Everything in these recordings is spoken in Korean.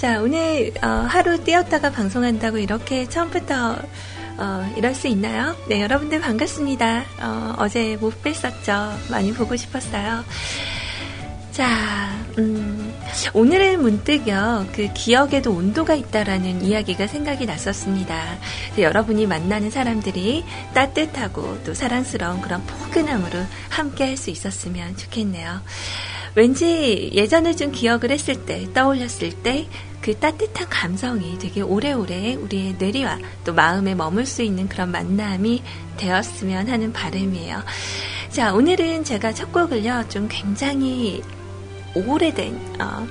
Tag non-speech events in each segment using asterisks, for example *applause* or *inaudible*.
자, 오늘 어, 하루 뛰었다가 방송한다고 이렇게 처음부터 어, 이럴 수 있나요? 네, 여러분들 반갑습니다. 어, 제 못 뵀었죠. 많이 보고 싶었어요. 자, 음, 오늘은 문득요, 그 기억에도 온도가 있다라는 이야기가 생각이 났었습니다. 여러분이 만나는 사람들이 따뜻하고 또 사랑스러운 그런 포근함으로 함께 할 수 있었으면 좋겠네요. 왠지 예전을 좀 기억을 했을 때, 떠올렸을 때, 그 따뜻한 감성이 되게 오래오래 우리의 뇌리와 또 마음에 머물 수 있는 그런 만남이 되었으면 하는 바람이에요. 자, 오늘은 제가 첫 곡을요, 좀 굉장히 오래된, 어,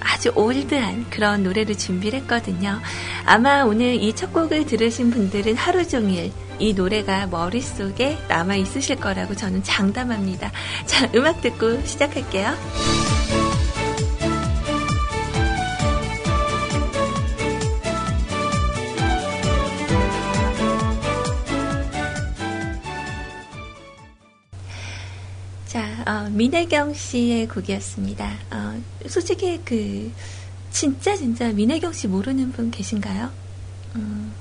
아주 올드한 그런 노래를 준비를 했거든요. 아마 오늘 이 첫 곡을 들으신 분들은 하루 종일 이 노래가 머릿속에 남아 있으실 거라고 저는 장담합니다. 자, 음악 듣고 시작할게요. 어, 민혜경 씨의 곡이었습니다. 어, 솔직히 그 진짜 진짜 민혜경 씨 모르는 분 계신가요? 음,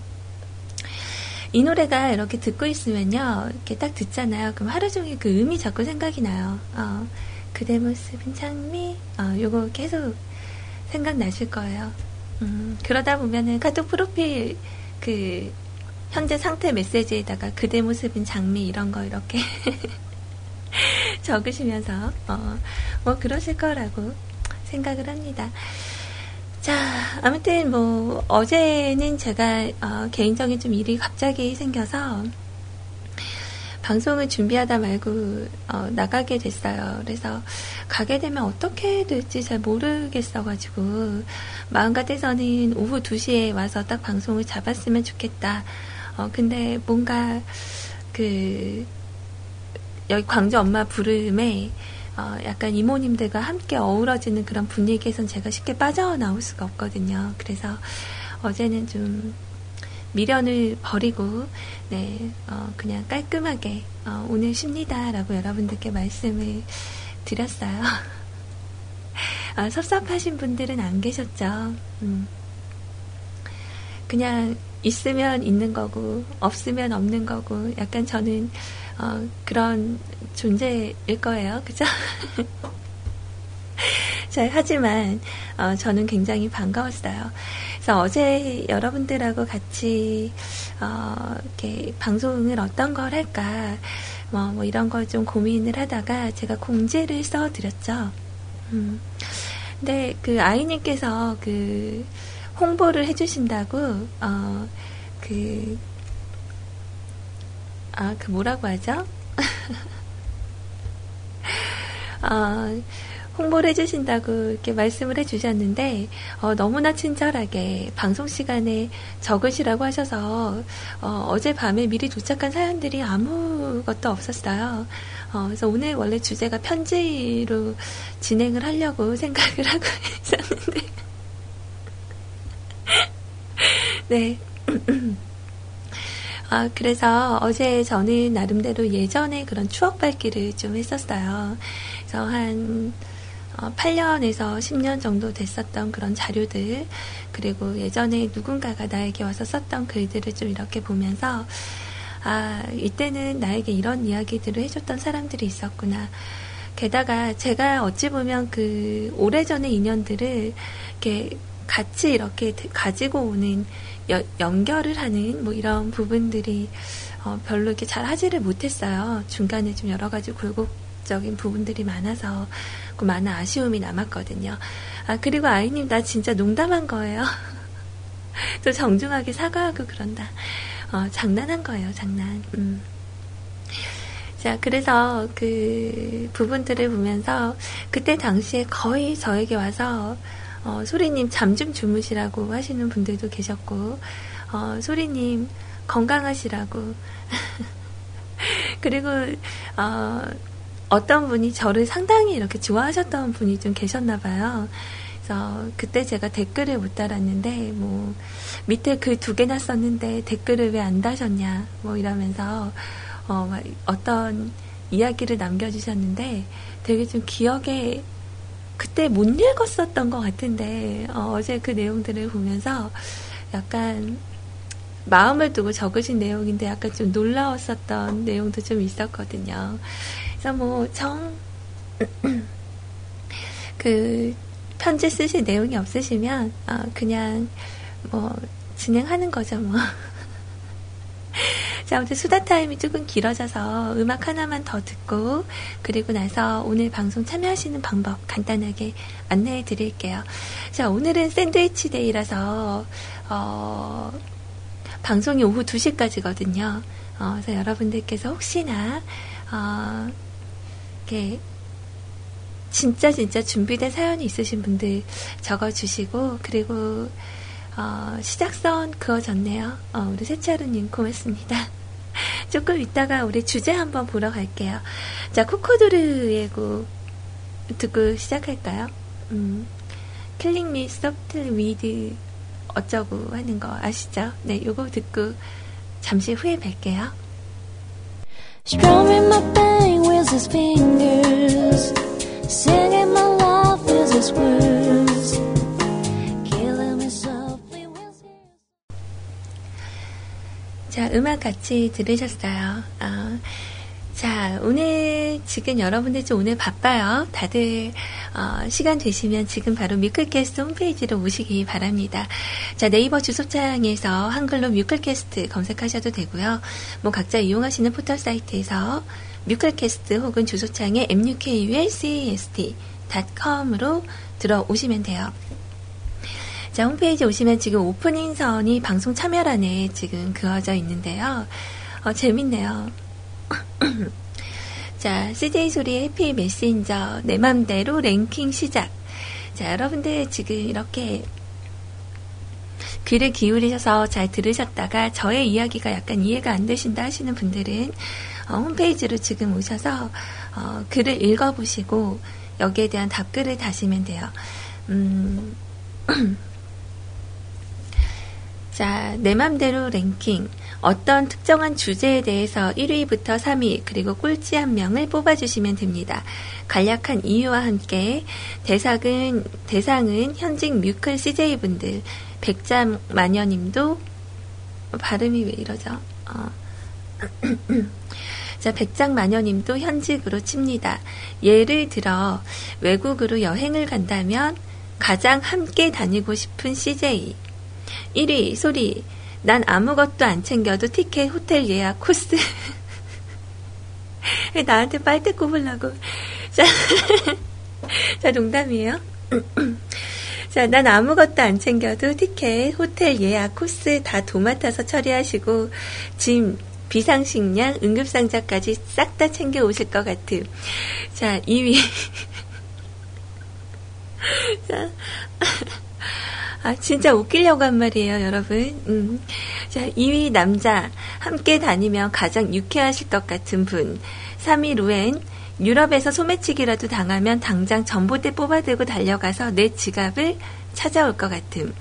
이 노래가 이렇게 듣고 있으면요, 이렇게 딱 듣잖아요. 그럼 하루 종일 그 음이 자꾸 생각이 나요. 어, 그대 모습은 장미, 어, 요거 계속 생각나실 거예요. 음, 그러다 보면은 카톡 프로필 그 현재 상태 메시지에다가 그대 모습은 장미 이런 거 이렇게 *laughs* 적으시면서 어, 뭐 그러실 거라고 생각을 합니다. 자, 아무튼 뭐 어제는 제가 어, 개인적인 좀 일이 갑자기 생겨서 방송을 준비하다 말고 어, 나가게 됐어요. 그래서 가게 되면 어떻게 될지 잘 모르겠어가지고 마음 같아서는 오후 2시에 와서 딱 방송을 잡았으면 좋겠다. 어, 근데 뭔가 그 여기 광주 엄마 부름에 어, 약간 이모님들과 함께 어우러지는 그런 분위기에선 제가 쉽게 빠져나올 수가 없거든요. 그래서 어제는 좀 미련을 버리고 네 어, 그냥 깔끔하게 어, 오늘 쉽니다 라고 여러분들께 말씀을 드렸어요. 아, *laughs* 섭섭하신 분들은 안 계셨죠. 음. 그냥 있으면 있는 거고 없으면 없는 거고 약간 저는 어, 그런 존재일 거예요. 그죠? *laughs* 자, 하지만 어, 저는 굉장히 반가웠어요. 그래서 어제 여러분들하고 같이 어, 이렇게 방송을 어떤 걸 할까 뭐, 뭐 이런 걸 좀 고민을 하다가 제가 공지를 써드렸죠. 음. 근데 그 아이님께서 그 홍보를 해주신다고 어, 그 아, 그 뭐라고 하죠? *laughs* 어, 홍보를 해주신다고 이렇게 말씀을 해주셨는데, 어, 너무나 친절하게 방송 시간에 적으시라고 하셔서, 어, 제 밤에 미리 도착한 사연들이 아무것도 없었어요. 어, 그래서 오늘 원래 주제가 편지로 진행을 하려고 *laughs* 생각을 하고 있었는데, *laughs* 네. *clears throat* 아, 그래서 어제 저는 나름대로 예전에 그런 추억 밝기를 좀 했었어요. 그래서 한 8년에서 어, 10년 정도 됐었던 그런 자료들, 그리고 예전에 누군가가 나에게 와서 썼던 글들을 좀 이렇게 보면서, 아, 이때는 나에게 이런 이야기들을 해줬던 사람들이 있었구나. 게다가 제가 어찌 보면 그 오래전의 인연들을 이렇게 같이 이렇게 가지고 오는 여, 연결을 하는 뭐 이런 부분들이 어, 별로 이렇게 잘 하지를 못했어요. 중간에 좀 여러 가지 굴곡적인 부분들이 많아서 그 많은 아쉬움이 남았거든요. 아 그리고 아이님 나 진짜 농담한 거예요. *laughs* 저 정중하게 사과하고 그런다. 어, 장난한 거예요, 장난. 음. 자, 그래서 그 부분들을 보면서 그때 당시에 거의 저에게 와서 어, 소리님 잠 좀 주무시라고 하시는 분들도 계셨고, 어, 소리님 건강하시라고. *laughs* 그리고, 어, 어떤 분이 저를 상당히 이렇게 좋아하셨던 분이 좀 계셨나 봐요. 그래서 그때 제가 댓글을 못 달았는데, 뭐, 밑에 글 두 개나 썼는데 댓글을 왜 안 다셨냐, 뭐 이러면서, 어, 어떤 이야기를 남겨주셨는데 되게 좀 기억에 그때 못 읽었었던 것 같은데 어, 어제 그 내용들을 보면서 약간 마음을 두고 적으신 내용인데 약간 좀 놀라웠었던 내용도 좀 있었거든요. 그래서 뭐 정, *clears throat* 그 편지 쓰실 내용이 없으시면 어, 그냥 뭐 진행하는 거죠 뭐. *laughs* 자, 아무튼 수다 타임이 조금 길어져서 음악 하나만 더 듣고 그리고 나서 오늘 방송 참여하시는 방법 간단하게 안내해 드릴게요. 자, 오늘은 샌드위치 데이라서 어, 방송이 오후 2시까지거든요. 어, 그래서 여러분들께서 혹시나 어, 이렇게 진짜 진짜 준비된 사연이 있으신 분들 적어주시고 그리고 어, 시작선 그어졌네요. 어, 우리 세차루님 고맙습니다. *laughs* 조금 이따가 우리 주제 한번 보러 갈게요. 자, 코코도르의 곡 듣고 시작할까요? 음, Killing Me Softly With 어쩌고 하는 거 아시죠? 네, 요거 듣고 잠시 후에 뵐게요. Strumming my pain with his fingers Singing my love with his words 자, 음악 같이 들으셨어요. 아, 자, 오늘 지금 여러분들 좀 오늘 바빠요. 다들 어, 시간 되시면 지금 바로 뮤클캐스트 홈페이지로 오시기 바랍니다. 자, 네이버 주소창에서 한글로 뮤클캐스트 검색하셔도 되고요. 뭐 각자 이용하시는 포털 사이트에서 뮤클캐스트 혹은 주소창에 mukulcast.com으로 들어오시면 돼요. 자, 홈페이지 오시면 지금 오프닝 선이 방송 참여란에 지금 그어져 있는데요. 어, 재밌네요. *clears throat* 자, CJ 소리의 해피 메신저, 내 맘대로 랭킹 시작. 자, 여러분들 지금 이렇게 귀를 기울이셔서 잘 들으셨다가 저의 이야기가 약간 이해가 안 되신다 하시는 분들은 어, 홈페이지로 지금 오셔서 어, 글을 읽어보시고 여기에 대한 답글을 다시면 돼요. 음, *clears throat* 자, 내 맘대로 랭킹. 어떤 특정한 주제에 대해서 1위부터 3위, 그리고 꼴찌 한 명을 뽑아주시면 됩니다. 간략한 이유와 함께 대상은, 대상은 현직 뮤클 CJ분들, 백잠 마녀님도, 발음이 왜 이러죠? 어. *clears throat* 자, 백장 마녀님도 현직으로 칩니다. 예를 들어, 외국으로 여행을 간다면 가장 함께 다니고 싶은 CJ. 1위, 소리. 난 아무것도 안 챙겨도 티켓, 호텔 예약, 코스. *laughs* 나한테 빨대 꼽으려고. 자, *laughs* 자, 농담이에요. *clears throat* 자, 난 아무것도 안 챙겨도 티켓, 호텔 예약, 코스 다 도맡아서 처리하시고, 짐, 비상식량, 응급상자까지 싹 다 챙겨 오실 것 같은. 자, 2위. *laughs* 자, 아, 진짜 웃기려고 한 말이에요, 여러분. 음. 자, 2위 남자. 함께 다니면 가장 유쾌하실 것 같은 분. 3위 루엔. 유럽에서 소매치기라도 당하면 당장 전봇대 뽑아들고 달려가서 내 지갑을 찾아올 것 같음.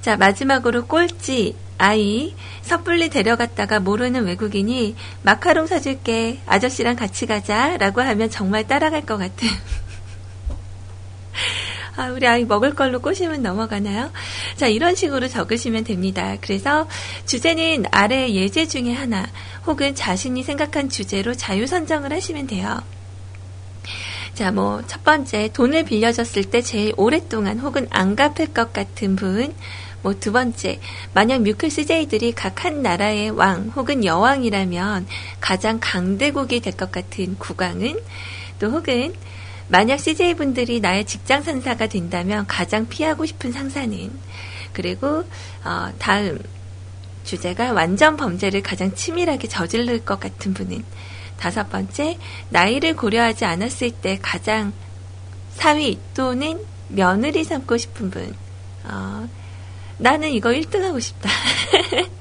자, 마지막으로 꼴찌. 아이. 섣불리 데려갔다가 모르는 외국인이 마카롱 사줄게. 아저씨랑 같이 가자. 라고 하면 정말 따라갈 것 같은. *laughs* 아, 우리 아이 먹을 걸로 꼬시면 넘어가나요? 자, 이런 식으로 적으시면 됩니다. 그래서 주제는 아래 예제 중에 하나 혹은 자신이 생각한 주제로 자유 선정을 하시면 돼요. 자, 뭐, 첫 번째, 돈을 빌려줬을 때 제일 오랫동안 혹은 안 갚을 것 같은 분. 뭐, 두 번째, 만약 뮤클 CJ들이 각 한 나라의 왕 혹은 여왕이라면 가장 강대국이 될 것 같은 국왕은 또 혹은 만약 CJ분들이 나의 직장 상사가 된다면 가장 피하고 싶은 상사는 그리고 어, 다음 주제가 완전 범죄를 가장 치밀하게 저지를 것 같은 분은 다섯 번째 나이를 고려하지 않았을 때 가장 사위 또는 며느리 삼고 싶은 분 어, 나는 이거 1등 하고 싶다. *laughs*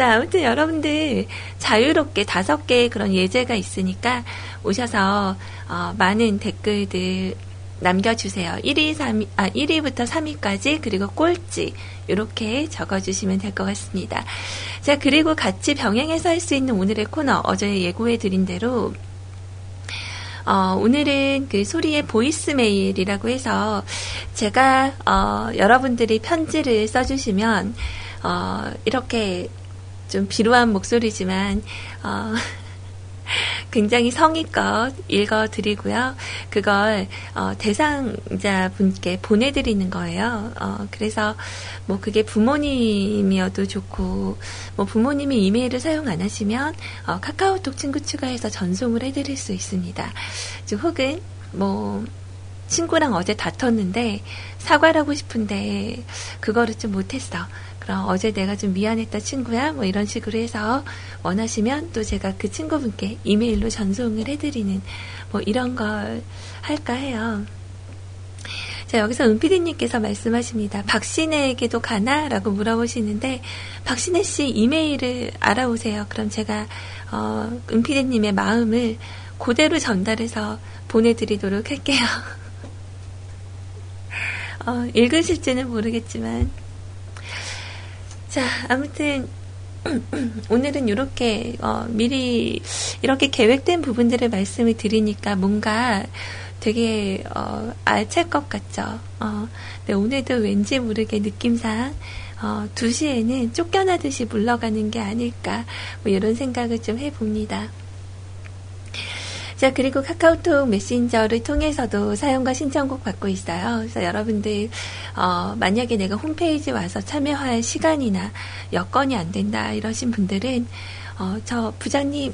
자, 아무튼 여러분들 자유롭게 다섯 개의 그런 예제가 있으니까 오셔서 어, 많은 댓글들 남겨주세요. 1위, 3위, 아, 1위부터 3위까지, 그리고 꼴찌, 이렇게 적어주시면 될 것 같습니다. 자, 그리고 같이 병행해서 할 수 있는 오늘의 코너, 어제 예고해 드린 대로, 어, 오늘은 그 소리의 보이스메일이라고 해서 제가 어, 여러분들이 편지를 써주시면 어, 이렇게 좀 비루한 목소리지만 어, *laughs* 굉장히 성의껏 읽어드리고요. 그걸 어, 대상자 분께 보내드리는 거예요. 어, 그래서 뭐 그게 부모님이어도 좋고 뭐 부모님이 이메일을 사용 안 하시면 어, 카카오톡 친구 추가해서 전송을 해드릴 수 있습니다. 혹은 뭐 친구랑 어제 다퉜는데 사과를 하고 싶은데 그거를 좀 못했어. 그럼 어제 내가 좀 미안했다 친구야 뭐 이런 식으로 해서 원하시면 또 제가 그 친구분께 이메일로 전송을 해드리는 뭐 이런 걸 할까 해요. 자, 여기서 은피디님께서 말씀하십니다. 박신혜에게도 가나? 라고 물어보시는데, 박신혜 씨 이메일을 알아오세요. 그럼 제가, 어, 은피디님의 마음을 그대로 전달해서 보내드리도록 할게요. *laughs* 어, 읽으실지는 모르겠지만. 자, 아무튼, *clears throat* 오늘은 이렇게, 어, 미리, 이렇게 계획된 부분들을 말씀을 드리니까 뭔가 되게, 어, 알찰 것 같죠. 어, 네, 오늘도 왠지 모르게 느낌상, 어, 2시에는 쫓겨나듯이 물러가는 게 아닐까, 뭐 이런 생각을 좀 해봅니다. 자, 그리고 카카오톡 메신저를 통해서도 사용과 신청곡 받고 있어요. 그래서 여러분들, 어, 만약에 내가 홈페이지 와서 참여할 시간이나 여건이 안 된다, 이러신 분들은, 어, 저 부장님,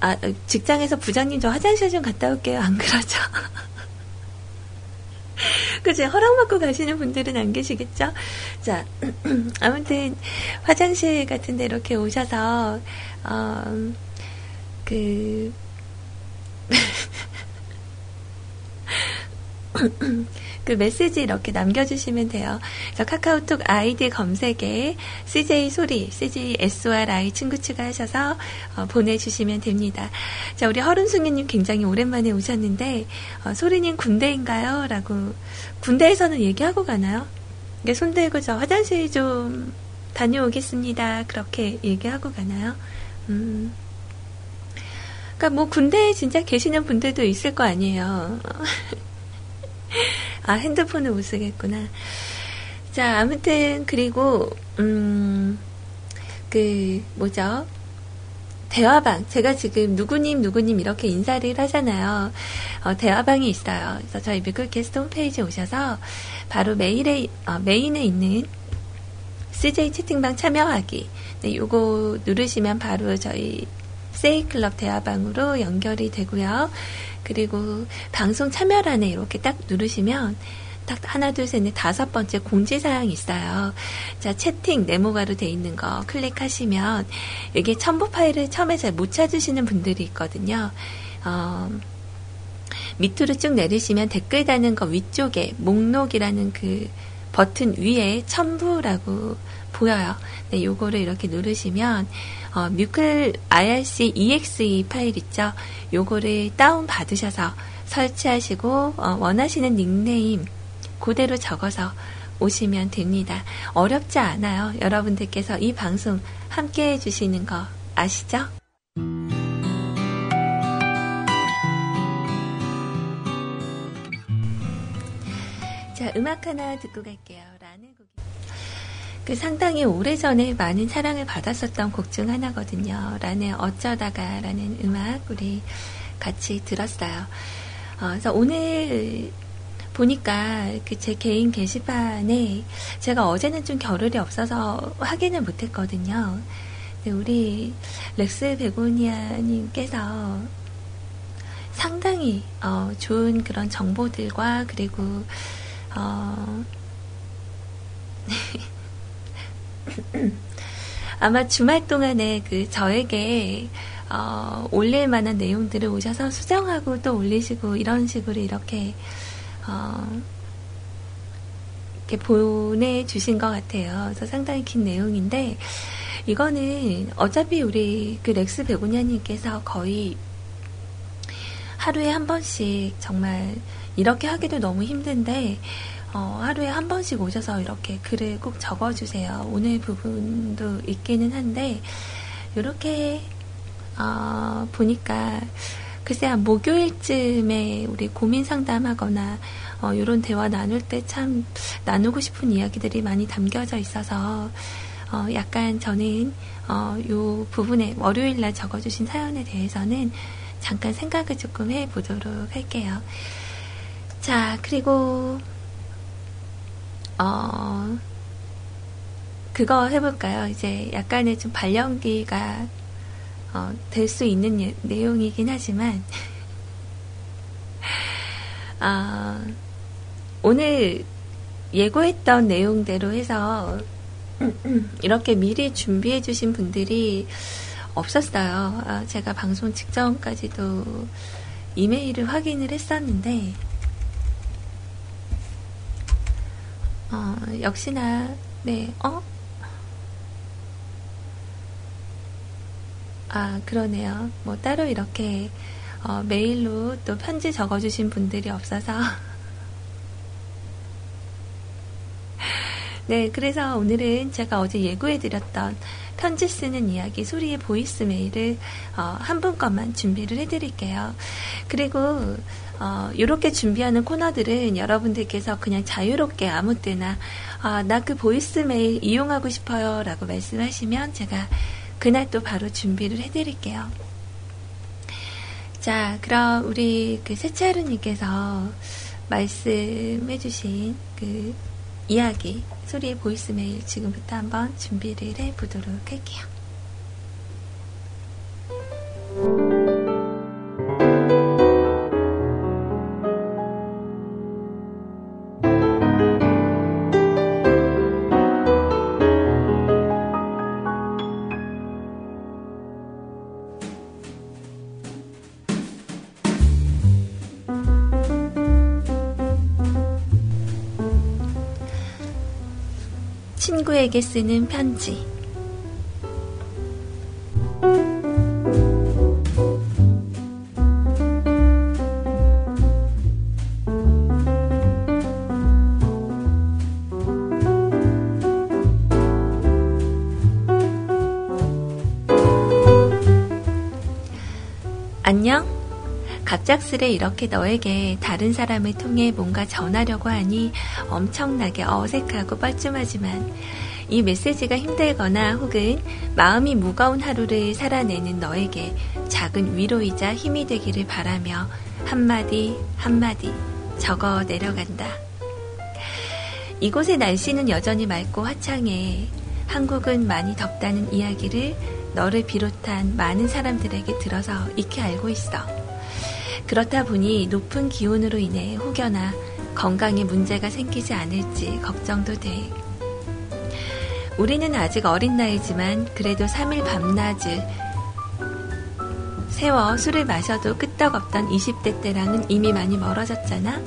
아, 직장에서 부장님 저 화장실 좀 갔다 올게요. 안 그러죠? *laughs* 그죠? 허락받고 가시는 분들은 안 계시겠죠? 자, *clears throat* 아무튼, 화장실 같은 데 이렇게 오셔서, 어, 그, 그 메시지 이렇게 남겨주시면 돼요. 그래서 카카오톡 아이디 검색에 CJ 소리, CJ SORI 친구 추가하셔서 어, 보내주시면 됩니다. 자, 우리 허른숭이님 굉장히 오랜만에 오셨는데, 어, 소리님 군대인가요? 라고, 군대에서는 얘기하고 가나요? 이게 손 들고 저 화장실 좀 다녀오겠습니다. 그렇게 얘기하고 가나요? 음. 그러니까 뭐 군대에 진짜 계시는 분들도 있을 거 아니에요. *laughs* 아 핸드폰을 못 쓰겠구나. 자 아무튼 그리고 음 그 뭐죠? 대화방 제가 지금 누구님 누구님 이렇게 인사를 하잖아요. 어, 대화방이 있어요. 그래서 저희 뮤클캐스트 홈페이지에 오셔서 바로 메일에 어, 메인에 있는 CJ 채팅방 참여하기. 네, 요거 누르시면 바로 저희 세이클럽 대화방으로 연결이 되고요. 그리고 방송 참여란에 이렇게 딱 누르시면 딱 하나 둘 셋 넷 다섯 번째 공지사항이 있어요. 자 채팅 네모가로 돼 있는 거 클릭하시면 이게 첨부 파일을 처음에 잘 못 찾으시는 분들이 있거든요. 어, 밑으로 쭉 내리시면 댓글 다는 거 위쪽에 목록이라는 그 버튼 위에 첨부라고 보여요. 네, 요거를 이렇게 누르시면 어, 뮤클 IRC EXE 파일 있죠? 요거를 다운 받으셔서 설치하시고 어, 원하시는 닉네임 그대로 적어서 오시면 됩니다. 어렵지 않아요. 여러분들께서 이 방송 함께 해주시는 거 아시죠? 자, 음악 하나 듣고 갈게요. 라는 곡이. 그 상당히 오래전에 많은 사랑을 받았었던 곡 중 하나거든요. 라는 어쩌다가 라는 음악 우리 같이 들었어요. 어, 그래서 오늘 보니까 그 제 개인 게시판에 제가 어제는 좀 겨를이 없어서 확인을 못했거든요. 우리 렉스 베고니아님께서 상당히 어, 좋은 그런 정보들과 그리고 어, *laughs* *coughs* 아마 주말 동안에 그 저에게 어, 올릴 만한 내용들을 오셔서 수정하고 또 올리시고 이런 식으로 이렇게 어, 이렇게 보내주신 것 같아요. 그래서 상당히 긴 내용인데 이거는 어차피 우리 그 렉스 베고냐님께서 거의 하루에 한 번씩 정말 이렇게 하기도 너무 힘든데 어, 하루에 한 번씩 오셔서 이렇게 글을 꼭 적어주세요. 오늘 부분도 있기는 한데, 이렇게, 어, 보니까, 글쎄 한 목요일쯤에 우리 고민 상담하거나 어, 이런 대화 나눌 때 참 나누고 싶은 이야기들이 많이 담겨져 있어서 어, 약간 저는 어, 요 부분에 월요일 날 적어주신 사연에 대해서는 잠깐 생각을 조금 해보도록 할게요. 자, 그리고 어, 그거 해볼까요? 이제 약간의 좀 발령기가 어, 될 수 있는 예, 내용이긴 하지만 *laughs* 어, 오늘 예고했던 내용대로 해서 이렇게 미리 준비해 주신 분들이 없었어요. 아, 제가 방송 직전까지도 이메일을 확인을 했었는데 어, 역시나 네, 어? 아, 그러네요. 뭐 따로 이렇게 어, 메일로 또 편지 적어주신 분들이 없어서 *laughs* 네, 그래서 오늘은 제가 어제 예고해드렸던 편지 쓰는 이야기 소리의 voice mail을 어, 한 분 것만 준비를 해드릴게요. 그리고 어, 이렇게 준비하는 코너들은 여러분들께서 그냥 자유롭게 아무 때나 아, 나 그 voice mail 이용하고 싶어요 라고 말씀하시면 제가 그날 또 바로 준비를 해드릴게요. 자, 그럼 우리 그 세차르님께서 말씀해주신 그 이야기 소리의 voice mail 지금부터 한번 준비를 해 보도록 할게요. 친구에게 쓰는 편지. 안녕? 갑작스레 이렇게 너에게 다른 사람을 통해 뭔가 전하려고 하니 엄청나게 어색하고 뻘쭘하지만 이 메시지가 힘들거나 혹은 마음이 무거운 하루를 살아내는 너에게 작은 위로이자 힘이 되기를 바라며 한마디 한마디 적어 내려간다. 이곳의 날씨는 여전히 맑고 화창해 한국은 많이 덥다는 이야기를 너를 비롯한 많은 사람들에게 들어서 익히 알고 있어. 그렇다 보니 높은 기온으로 인해 혹여나 건강에 문제가 생기지 않을지 걱정도 돼. 우리는 아직 어린 나이지만 그래도 3일 밤낮을 세워 술을 마셔도 끄떡없던 20대 때랑은 이미 많이 멀어졌잖아.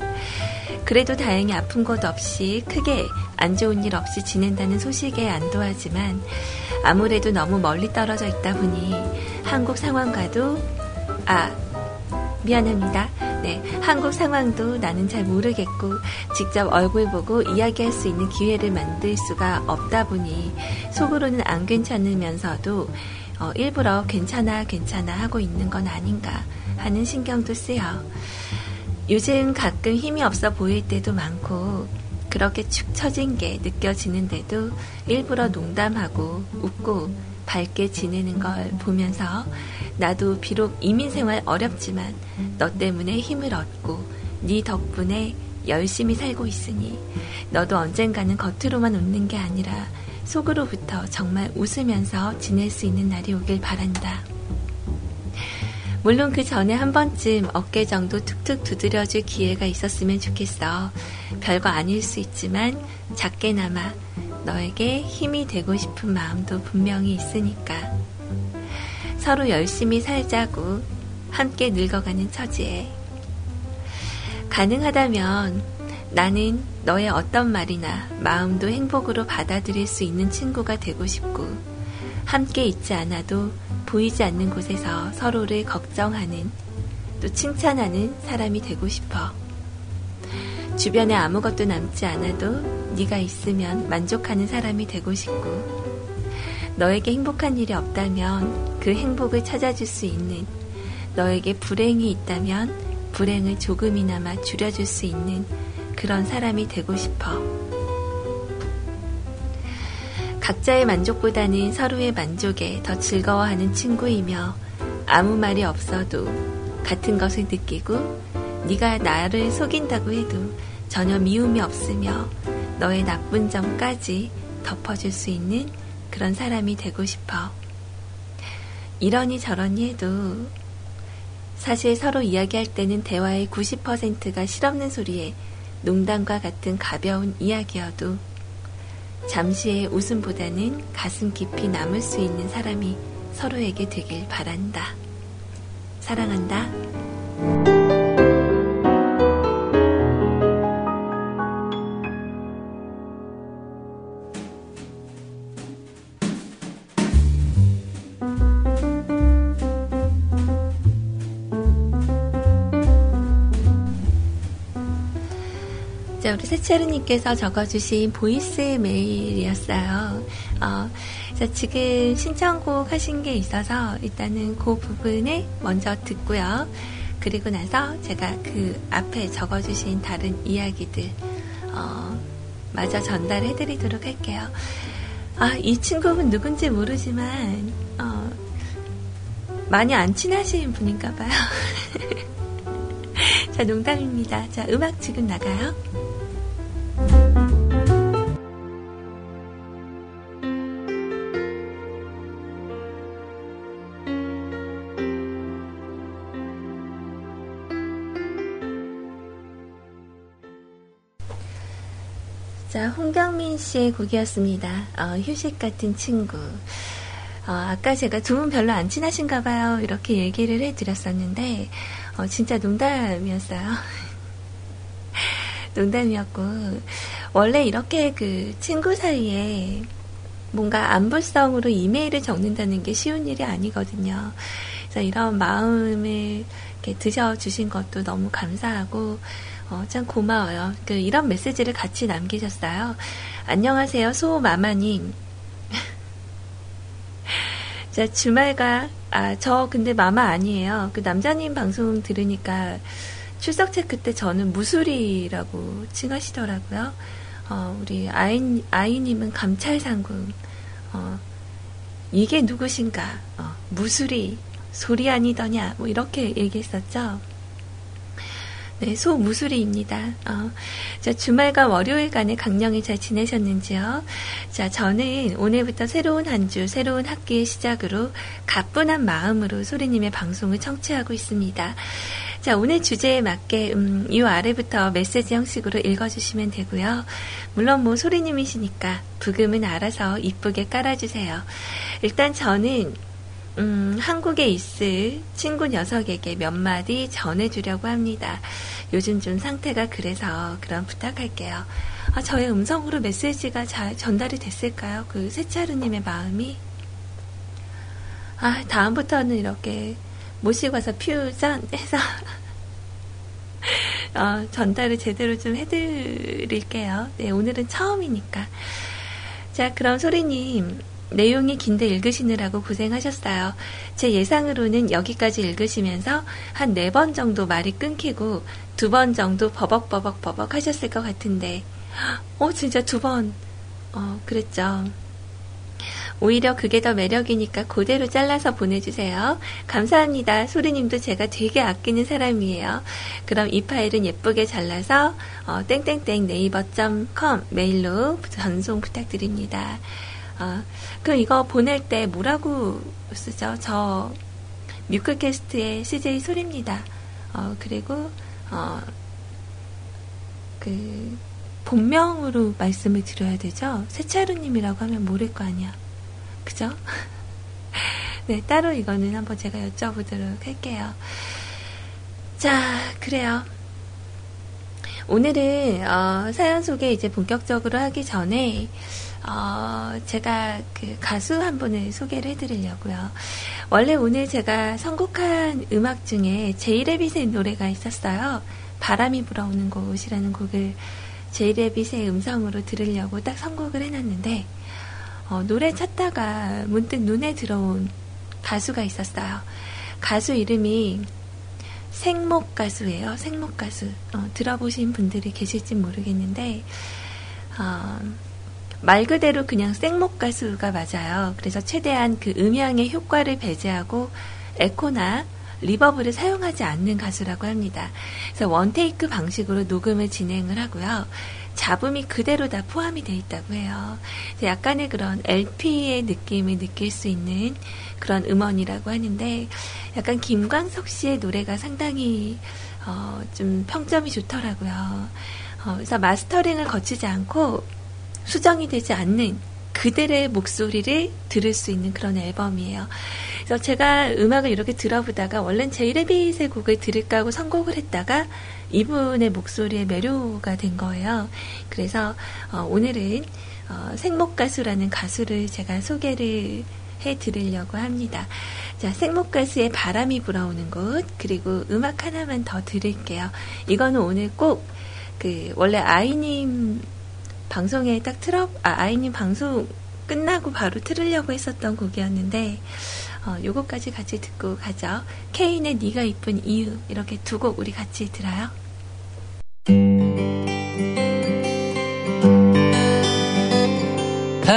그래도 다행히 아픈 곳 없이 크게 안 좋은 일 없이 지낸다는 소식에 안도하지만 아무래도 너무 멀리 떨어져 있다 보니 한국 상황과도 아 미안합니다. 네, 한국 상황도 나는 잘 모르겠고 직접 얼굴 보고 이야기할 수 있는 기회를 만들 수가 없다 보니 속으로는 안 괜찮으면서도 어, 일부러 괜찮아 괜찮아 하고 있는 건 아닌가 하는 신경도 쓰여. 요즘 가끔 힘이 없어 보일 때도 많고 그렇게 축 처진 게 느껴지는데도 일부러 농담하고 웃고 밝게 지내는 걸 보면서 나도 비록 이민 생활 어렵지만 너 때문에 힘을 얻고 네 덕분에 열심히 살고 있으니 너도 언젠가는 겉으로만 웃는 게 아니라 속으로부터 정말 웃으면서 지낼 수 있는 날이 오길 바란다. 물론 그 전에 한 번쯤 어깨 정도 툭툭 두드려줄 기회가 있었으면 좋겠어. 별거 아닐 수 있지만 작게나마 너에게 힘이 되고 싶은 마음도 분명히 있으니까. 서로 열심히 살자고 함께 늙어가는 처지에. 가능하다면 나는 너의 어떤 말이나 마음도 행복으로 받아들일 수 있는 친구가 되고 싶고, 함께 있지 않아도 보이지 않는 곳에서 서로를 걱정하는, 또 칭찬하는 사람이 되고 싶어. 주변에 아무것도 남지 않아도 네가 있으면 만족하는 사람이 되고 싶고, 너에게 행복한 일이 없다면 그 행복을 찾아줄 수 있는 너에게 불행이 있다면 불행을 조금이나마 줄여줄 수 있는 그런 사람이 되고 싶어. 각자의 만족보다는 서로의 만족에 더 즐거워하는 친구이며 아무 말이 없어도 같은 것을 느끼고 네가 나를 속인다고 해도 전혀 미움이 없으며 너의 나쁜 점까지 덮어줄 수 있는 그런 사람이 되고 싶어. 이러니 저러니 해도 사실 서로 이야기할 때는 대화의 90%가 실없는 소리에 농담과 같은 가벼운 이야기여도 잠시의 웃음보다는 가슴 깊이 남을 수 있는 사람이 서로에게 되길 바란다. 사랑한다. 세차르님께서 적어주신 보이스 메일이었어요. 어, 지금 신청곡 하신 게 있어서 일단은 그 부분을 먼저 듣고요. 그리고 나서 제가 그 앞에 적어주신 다른 이야기들, 어, 마저 전달해 드리도록 할게요. 아, 이 친구분 누군지 모르지만, 어, 많이 안 친하신 분인가 봐요. *laughs* 자, 농담입니다. 자, 음악 지금 나가요. 홍경민 씨의 곡이었습니다. 어, 휴식 같은 친구. 어, 아까 제가 두 분 별로 안 친하신가 봐요. 이렇게 얘기를 해드렸었는데, 어, 진짜 농담이었어요. *laughs* 농담이었고, 원래 이렇게 그 친구 사이에 뭔가 안불성으로 이메일을 적는다는 게 쉬운 일이 아니거든요. 그래서 이런 마음을 드셔주신 것도 너무 감사하고, 어, 참 고마워요. 그 이런 메시지를 같이 남기셨어요. 안녕하세요, 소마마님. *laughs* 자, 주말과, 아, 저 근데 마마 아니에요. 그 남자님 방송 들으니까 출석 체크 때 저는 무술이라고 칭하시더라고요. 어, 우리 아이, 아이님은 감찰상군. 어, 이게 누구신가? 어, 무술이 소리 아니더냐? 뭐 이렇게 얘기했었죠. 네, 소무술이입니다. 어, 자, 주말과 월요일간의 강령이 잘 지내셨는지요? 자, 저는 오늘부터 새로운 한 주, 새로운 학기의 시작으로 가뿐한 마음으로 소리님의 방송을 청취하고 있습니다. 자, 오늘 주제에 맞게, 음, 이 아래부터 메시지 형식으로 읽어주시면 되고요. 물론 뭐 소리님이시니까 부금은 알아서 이쁘게 깔아주세요. 일단 저는 음, 한국에 있을 친구 녀석에게 몇 마디 전해주려고 합니다. 요즘 좀 상태가 그래서 그런 부탁할게요. 아, 저의 음성으로 메시지가 잘 전달이 됐을까요? 그 세차르님의 마음이? 아, 다음부터는 이렇게 모시고 와서 퓨전 해서 *laughs* 어, 전달을 제대로 좀 해드릴게요. 네, 오늘은 처음이니까. 자, 그럼 소리님, 내용이 긴데 읽으시느라고 고생하셨어요. 제 예상으로는 여기까지 읽으시면서 한 네 번 정도 말이 끊기고 두 번 정도 버벅버벅 버벅 하셨을 것 같은데, 어, 진짜 두 번, 어, 그랬죠. 오히려 그게 더 매력이니까 그대로 잘라서 보내주세요. 감사합니다. 소리님도 제가 되게 아끼는 사람이에요. 그럼 이 파일은 예쁘게 잘라서 어, 땡땡땡 네이버.com 메일로 전송 부탁드립니다. 어, 그럼 이거 보낼 때 뭐라고 쓰죠? 저 뮤클캐스트의 CJ 소리입니다. 어, 그리고 어, 그 본명으로 말씀을 드려야 되죠? 세차루님이라고 하면 모를 거 아니야. 그죠? *laughs* 네, 따로 이거는 한번 제가 여쭤보도록 할게요. 자, 그래요. 오늘은 어, 사연 소개 이제 본격적으로 하기 전에 어, 제가 그 가수 한 분을 소개를 해드리려고요. 원래 오늘 제가 선곡한 음악 중에 제이레빗의 노래가 있었어요. 바람이 불어오는 곳이라는 곡을 제이레빗의 음성으로 들으려고 딱 선곡을 해놨는데 어, 노래 찾다가 문득 눈에 들어온 가수가 있었어요. 가수 이름이 생목 가수예요. 생목 가수. 어, 들어보신 분들이 계실지 모르겠는데, 어, 말 그대로 그냥 생목 가수가 맞아요. 그래서 최대한 그 음향의 효과를 배제하고 에코나 리버브를 사용하지 않는 가수라고 합니다. 그래서 원테이크 방식으로 녹음을 진행을 하고요. 잡음이 그대로 다 포함이 되어 있다고 해요. 약간의 그런 LP의 느낌을 느낄 수 있는 그런 음원이라고 하는데 약간 김광석 씨의 노래가 상당히 어, 좀 평점이 좋더라고요. 어, 그래서 마스터링을 거치지 않고 수정이 되지 않는 그들의 목소리를 들을 수 있는 그런 앨범이에요. 그래서 제가 음악을 이렇게 들어보다가 원래는 제이레빗의 곡을 들을까 하고 선곡을 했다가 이분의 목소리에 매료가 된 거예요. 그래서 어, 오늘은 어, 생목가수라는 가수를 제가 소개를 해 드리려고 합니다. 자, 생목가수의 바람이 불어오는 곳, 그리고 음악 하나만 더 들을게요. 이거는 오늘 꼭, 그, 원래 아이님 방송에 딱 틀어, 아, 아이님 방송 끝나고 바로 틀으려고 했었던 곡이었는데, 어, 요거까지 같이 듣고 가죠. 케인의 네가 이쁜 이유, 이렇게 두 곡 우리 같이 들어요.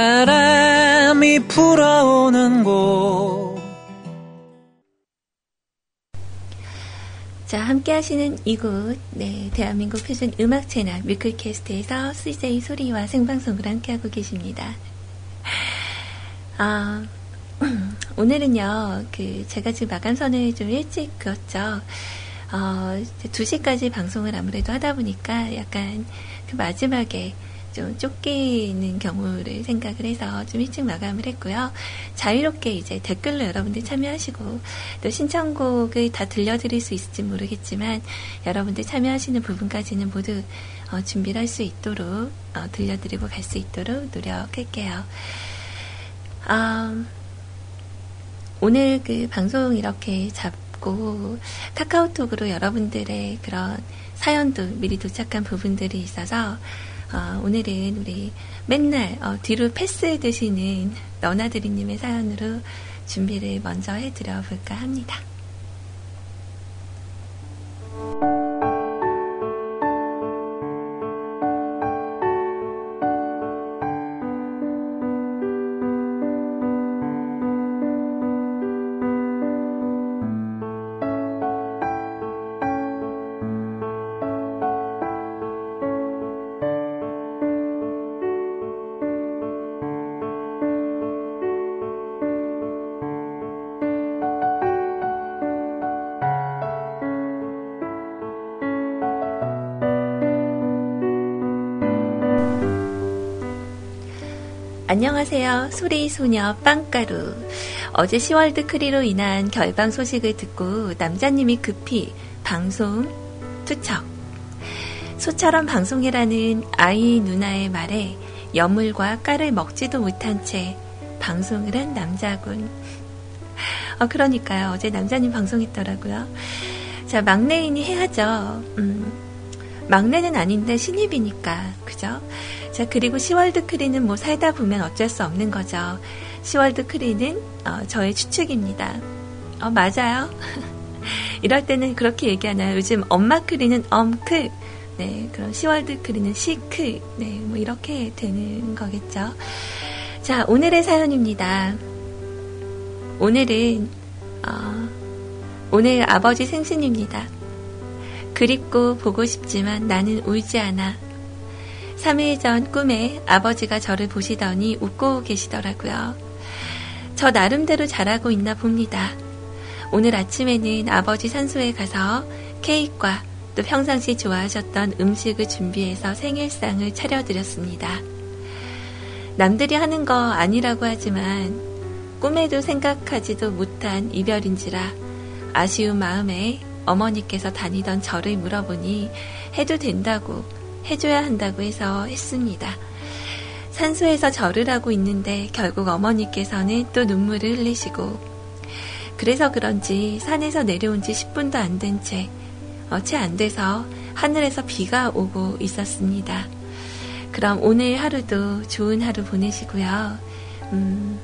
바람이 불어오는 곳 자, 함께 하시는 이곳, 네, 대한민국 표준 음악 채널 뮤클캐스트에서 CJ 소리와 생방송을 함께 하고 계십니다. 아, *clears throat* 오늘은요, 그, 제가 지금 마감선을 좀 일찍 그었죠. 어, 2시까지 방송을 아무래도 하다 보니까 약간 그 마지막에 좀 쫓기는 경우를 생각을 해서 좀 일찍 마감을 했고요. 자유롭게 이제 댓글로 여러분들 참여하시고 또 신청곡을 다 들려드릴 수 있을지 모르겠지만 여러분들 참여하시는 부분까지는 모두 어, 준비를 할 수 있도록 어, 들려드리고 갈 수 있도록 노력할게요. 어, 오늘 그 방송 이렇게 잡고 카카오톡으로 여러분들의 그런 사연도 미리 도착한 부분들이 있어서 어, 오늘은 우리 맨날 어, 뒤로 패스해 드시는 너나드리님의 사연으로 준비를 먼저 해 드려 볼까 합니다. 안녕하세요. 소리소녀 빵가루. 어제 시월드 크리로 인한 결방 소식을 듣고 남자님이 급히 방송 투척. 소처럼 방송이라는 아이 누나의 말에 여물과 꼴을 먹지도 못한 채 방송을 한 남자군. 어, 그러니까요. 어제 남자님 방송했더라고요. 자, 막내인이 해야죠. 음, 막내는 아닌데 신입이니까. 그죠? 자, 그리고 시월드 크리는 뭐 살다 보면 어쩔 수 없는 거죠. 시월드 크리는 어, 저의 추측입니다. 어, 맞아요. *laughs* 이럴 때는 그렇게 얘기하나요? 요즘 엄마 크리는 엄크, 네, 그럼 시월드 크리는 시크, 네, 뭐 이렇게 되는 거겠죠. 자, 오늘의 사연입니다. 오늘은, 어, 오늘 아버지 생신입니다. 그립고 보고 싶지만 나는 울지 않아. 3일 전 꿈에 아버지가 저를 보시더니 웃고 계시더라고요. 저 나름대로 잘하고 있나 봅니다. 오늘 아침에는 아버지 산소에 가서 케이크와 또 평상시 좋아하셨던 음식을 준비해서 생일상을 차려드렸습니다. 남들이 하는 거 아니라고 하지만 꿈에도 생각하지도 못한 이별인지라 아쉬운 마음에 어머니께서 다니던 절을 물어보니 해도 된다고 해줘야 한다고 해서 했습니다. 산소에서 절을 하고 있는데 결국 어머니께서는 또 눈물을 흘리시고 그래서 그런지 산에서 내려온 지 10분도 안 된 채 어채 안 돼서 하늘에서 비가 오고 있었습니다. 그럼 오늘 하루도 좋은 하루 보내시고요. 음,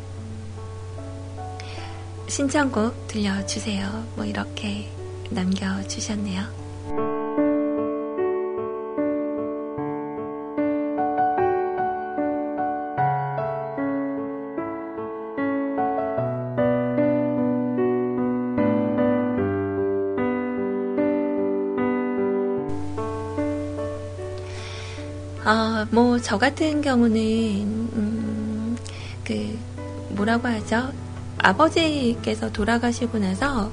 신청곡 들려주세요. 뭐 이렇게 남겨주셨네요. 저 같은 경우는, 음, 그, 뭐라고 하죠? 아버지께서 돌아가시고 나서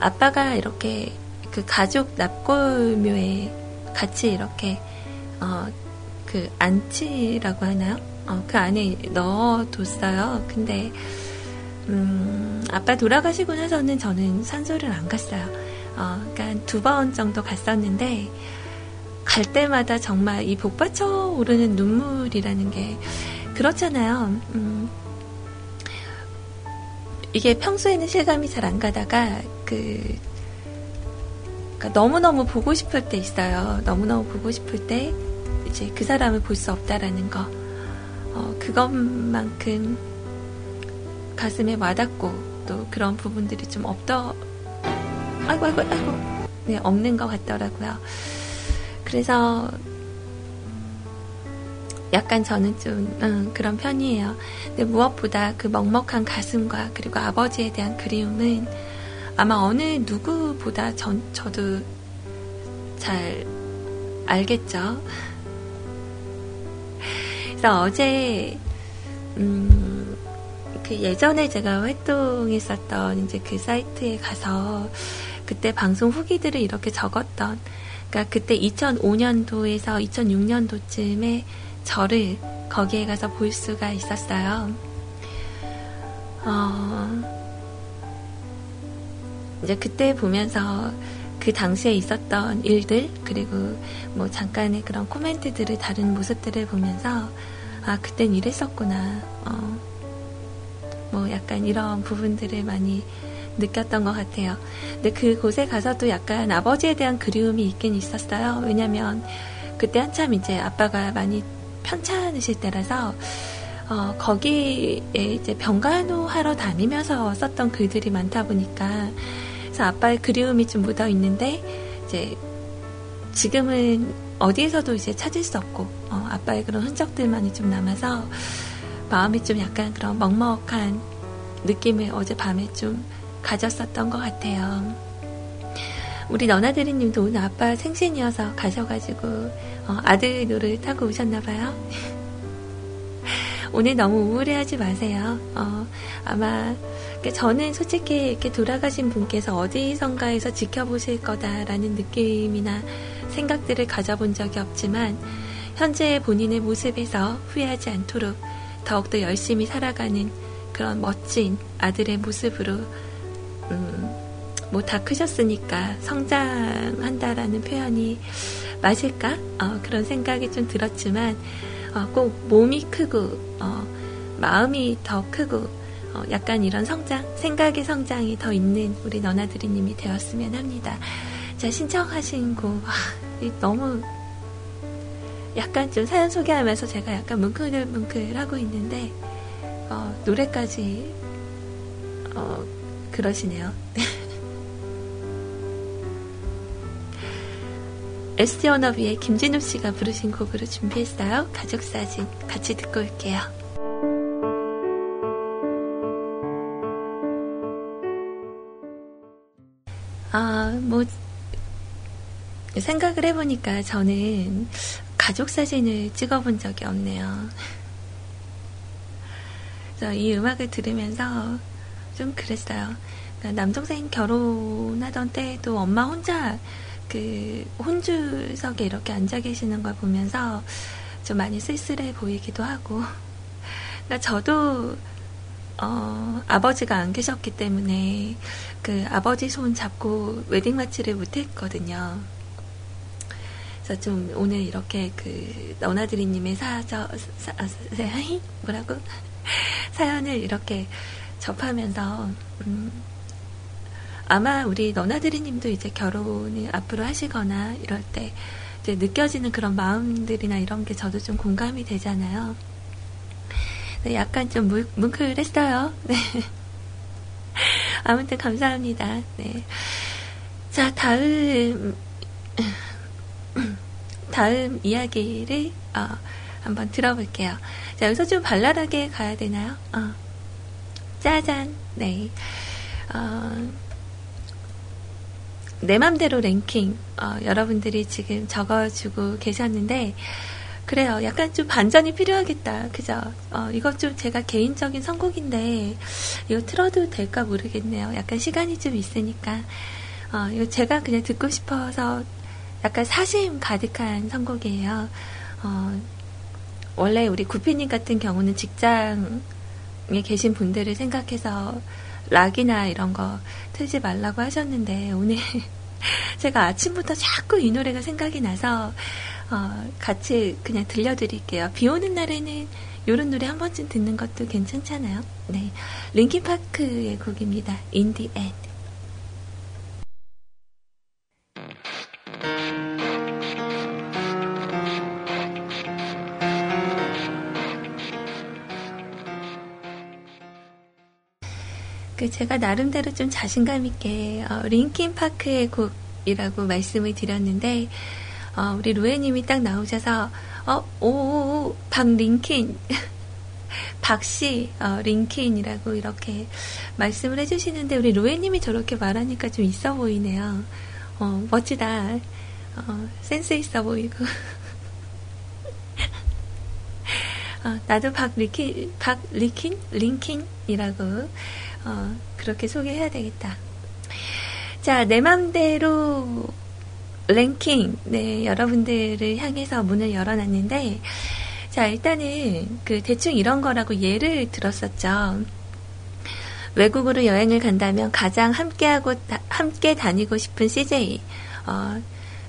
아빠가 이렇게 그 가족 납골묘에 같이 이렇게, 어, 그 안치라고 하나요? 어, 그 안에 넣어뒀어요. 근데, 음, 아빠 돌아가시고 나서는 저는 산소를 안 갔어요. 어, 그러니까 두 번 정도 갔었는데, 갈 때마다 정말 이 복받쳐 오르는 눈물이라는 게 그렇잖아요. 음, 이게 평소에는 실감이 잘 안 가다가 그 그러니까 너무너무 보고 싶을 때 있어요. 너무너무 보고 싶을 때 이제 그 사람을 볼 수 없다라는 거. 어, 그것만큼 가슴에 와닿고 또 그런 부분들이 좀 없더 아이고 아이고 아이고 네, 없는 것 같더라고요. 그래서 약간 저는 좀 음, 그런 편이에요. 근데 무엇보다 그 먹먹한 가슴과 그리고 아버지에 대한 그리움은 아마 어느 누구보다 전, 저도 잘 알겠죠. 그래서 어제 음, 그 예전에 제가 활동했었던 이제 그 사이트에 가서 그때 방송 후기들을 이렇게 적었던 그러니까 그때 2005년도에서 2006년도쯤에 저를 거기에 가서 볼 수가 있었어요. 어, 이제 그때 보면서 그 당시에 있었던 일들, 그리고 뭐 잠깐의 그런 코멘트들을 다른 모습들을 보면서, 아, 그땐 이랬었구나. 어, 뭐 약간 이런 부분들을 많이 느꼈던 것 같아요. 근데 그곳에 가서도 약간 아버지에 대한 그리움이 있긴 있었어요. 왜냐면 그때 한참 이제 아빠가 많이 편찮으실 때라서 어, 거기에 이제 병간호 하러 다니면서 썼던 글들이 많다 보니까 그래서 아빠의 그리움이 좀 묻어 있는데 이제 지금은 어디에서도 이제 찾을 수 없고 어, 아빠의 그런 흔적들만이 좀 남아서 마음이 좀 약간 그런 먹먹한 느낌을 어젯밤에 좀 가졌었던 것 같아요. 우리 너나드리 님도 오늘 아빠 생신이어서 가셔가지고 어, 아들 노릇 하고 오셨나봐요. *laughs* 오늘 너무 우울해하지 마세요. 어, 아마 저는 솔직히 이렇게 돌아가신 분께서 어디선가에서 지켜보실 거다라는 느낌이나 생각들을 가져본 적이 없지만 현재 본인의 모습에서 후회하지 않도록 더욱더 열심히 살아가는 그런 멋진 아들의 모습으로 음, 뭐 다 크셨으니까 성장한다라는 표현이 맞을까? 어, 그런 생각이 좀 들었지만 어, 꼭 몸이 크고 어, 마음이 더 크고 어, 약간 이런 성장, 생각의 성장이 더 있는 우리 너나드리님이 되었으면 합니다. 자 신청하신 곡 아, 너무 약간 좀 사연 소개하면서 제가 약간 뭉클뭉클 하고 있는데 어, 노래까지 어, 그러시네요. 에스티 워너비의 김진우 씨가 부르신 곡으로 준비했어요. 가족 사진 같이 듣고 올게요. 아, 뭐, 생각을 해보니까 저는 가족 사진을 찍어본 적이 없네요. 이 음악을 들으면서 좀 그랬어요. 그러니까 남동생 결혼하던 때도 엄마 혼자 그 혼주석에 이렇게 앉아 계시는 걸 보면서 좀 많이 쓸쓸해 보이기도 하고. 그러니까 저도 어, 아버지가 안 계셨기 때문에 그 아버지 손 잡고 웨딩 마치를 못했거든요. 그래서 좀 오늘 이렇게 그 너나드리님의 사저 사, 사, 뭐라고 *laughs* 사연을 이렇게 접하면서 음, 아마 우리 너나드리님도 이제 결혼을 앞으로 하시거나 이럴 때 이제 느껴지는 그런 마음들이나 이런 게 저도 좀 공감이 되잖아요. 네, 약간 좀 뭉클했어요. *laughs* 네. 아무튼 감사합니다. 네. 자, 다음, *clears throat* 다음 이야기를, 어, 한번 들어볼게요. 자, 여기서 좀 발랄하게 가야 되나요? 어. 짜잔. 네. 어, 내 맘대로 랭킹, 어, 여러분들이 지금 적어주고 계셨는데, 그래요. 약간 좀 반전이 필요하겠다. 그죠? 어, 이거 좀 제가 개인적인 선곡인데, 이거 틀어도 될까 모르겠네요. 약간 시간이 좀 있으니까. 어, 이거 제가 그냥 듣고 싶어서 약간 사심 가득한 선곡이에요. 어, 원래 우리 구피님 같은 경우는 직장에 계신 분들을 생각해서 락이나 이런 거 틀지 말라고 하셨는데, 오늘 *laughs* 제가 아침부터 자꾸 이 노래가 생각이 나서, 어, 같이 그냥 들려드릴게요. 비 오는 날에는 이런 노래 한 번쯤 듣는 것도 괜찮잖아요. 네. 링킨파크의 곡입니다. The End. 그 제가 나름대로 좀 자신감 있게 어, 링킨 파크의 곡이라고 말씀을 드렸는데 어, 우리 로에님이 딱 나오셔서 어, 오, 박링킨 *laughs* 박씨 어, 링킨이라고 이렇게 말씀을 해주시는데 우리 로에님이 저렇게 말하니까 좀 있어 보이네요. 어, 멋지다. 어, 센스 있어 보이고. *laughs* 어, 나도 박리킨, 박리킨? 링킨이라고, 어, 그렇게 소개해야 되겠다. 자, 내 맘대로 랭킹, 네, 여러분들을 향해서 문을 열어놨는데, 자, 일단은 그 대충 이런 거라고 예를 들었었죠. 외국으로 여행을 간다면 가장 함께하고, 함께 다니고 싶은 CJ. 어,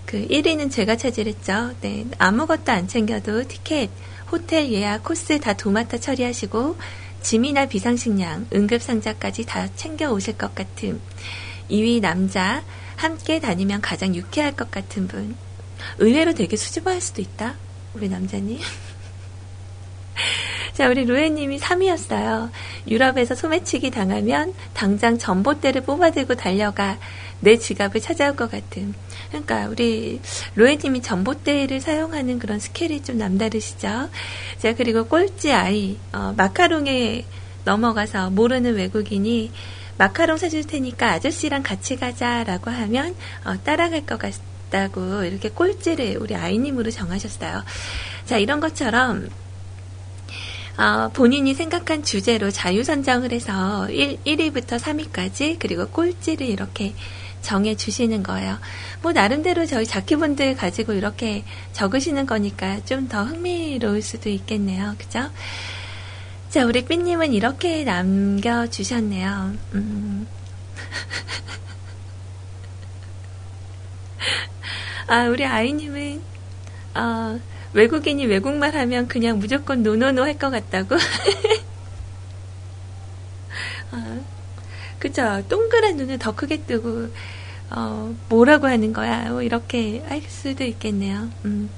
그 1위는 제가 차지했죠. 네, 아무것도 안 챙겨도 티켓, 호텔 예약, 코스 다 도맡아 처리하시고, 짐이나 비상식량, 응급상자까지 다 챙겨 오실 것 같은 2위 남자, 함께 다니면 가장 유쾌할 것 같은 분. 의외로 되게 수줍어할 수도 있다. 우리 남자님. *laughs* 자, 우리 루에님이 3위였어요. 유럽에서 소매치기 당하면 당장 전봇대를 뽑아들고 달려가 내 지갑을 찾아올 것 같은. 그러니까 우리 로에님이 전봇대를 사용하는 그런 스킬이 좀 남다르시죠. 자, 그리고 꼴찌 아이, 어, 마카롱에 넘어가서 모르는 외국인이 마카롱 사줄 테니까 아저씨랑 같이 가자라고 하면 어, 따라갈 것 같다고 이렇게 꼴찌를 우리 아이님으로 정하셨어요. 자, 이런 것처럼 어, 본인이 생각한 주제로 자유선정을 해서 1, 1위부터 3위까지 그리고 꼴찌를 이렇게 정해 주시는 거예요. 뭐 나름대로 저희 자키분들 가지고 이렇게 적으시는 거니까 좀 더 흥미로울 수도 있겠네요. 그죠? 자, 우리 삐님은 이렇게 남겨주셨네요. 음. *laughs* 아, 우리 아이님은, 어, 외국인이 외국말 하면 그냥 무조건 노노노 할 것 같다고? *laughs* 어, 그쵸. 동그란 눈을 더 크게 뜨고, 어, 뭐라고 하는 거야? 뭐 이렇게 할 수도 있겠네요. 음,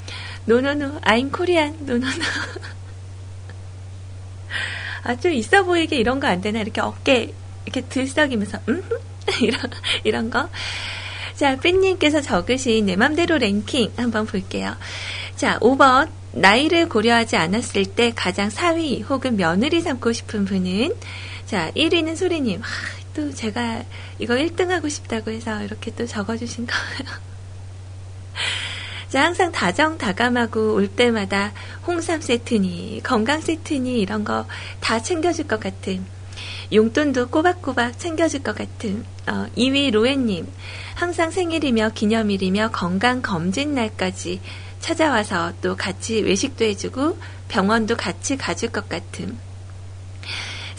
노노노, 아임 코리안, 노노노. *laughs* 아, 좀 있어 보이게 이런 거 안 되나? 이렇게 어깨, 이렇게 들썩이면서, 음? *laughs* 이런, 이런 거. 자, 삐님께서 적으신 내 맘대로 랭킹 한번 볼게요. 자, 5번. 나이를 고려하지 않았을 때 가장 사위 혹은 며느리 삼고 싶은 분은 자, 1위는 소리님. 아, 또 제가 이거 1등 하고 싶다고 해서 이렇게 또 적어주신 *laughs* 거예요. 자, 항상 다정다감하고 올 때마다 홍삼 세트니, 건강 세트니, 이런 거 다 챙겨줄 것 같은, 용돈도 꼬박꼬박 챙겨줄 것 같은, 어, 2위 로엔님, 항상 생일이며 기념일이며 건강 검진 날까지 찾아와서 또 같이 외식도 해주고 병원도 같이 가줄 것 같은,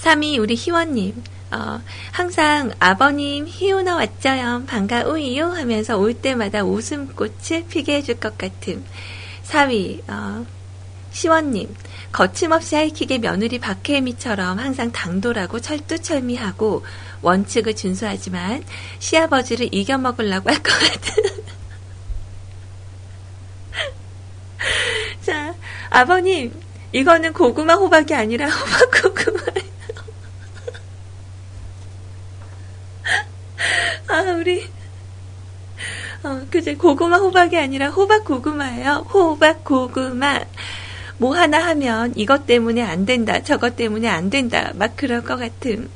3위 우리 희원님, 어, 항상 아버님 희우나 왔죠요 반가우이요 하면서 올 때마다 웃음꽃을 피게 해줄 것 같은 4위 어, 시원님 거침없이 하이킥의 며느리 박혜미처럼 항상 당돌하고 철두철미하고 원칙을 준수하지만 시아버지를 이겨먹으려고 할 것 같은. *laughs* 자 아버님 이거는 고구마 호박이 아니라 호박 고구마 그제 고구마 호박이 아니라 호박 고구마예요. 호박 고구마. 뭐 하나 하면 이것 때문에 안 된다, 저것 때문에 안 된다, 막 그럴 것 같은.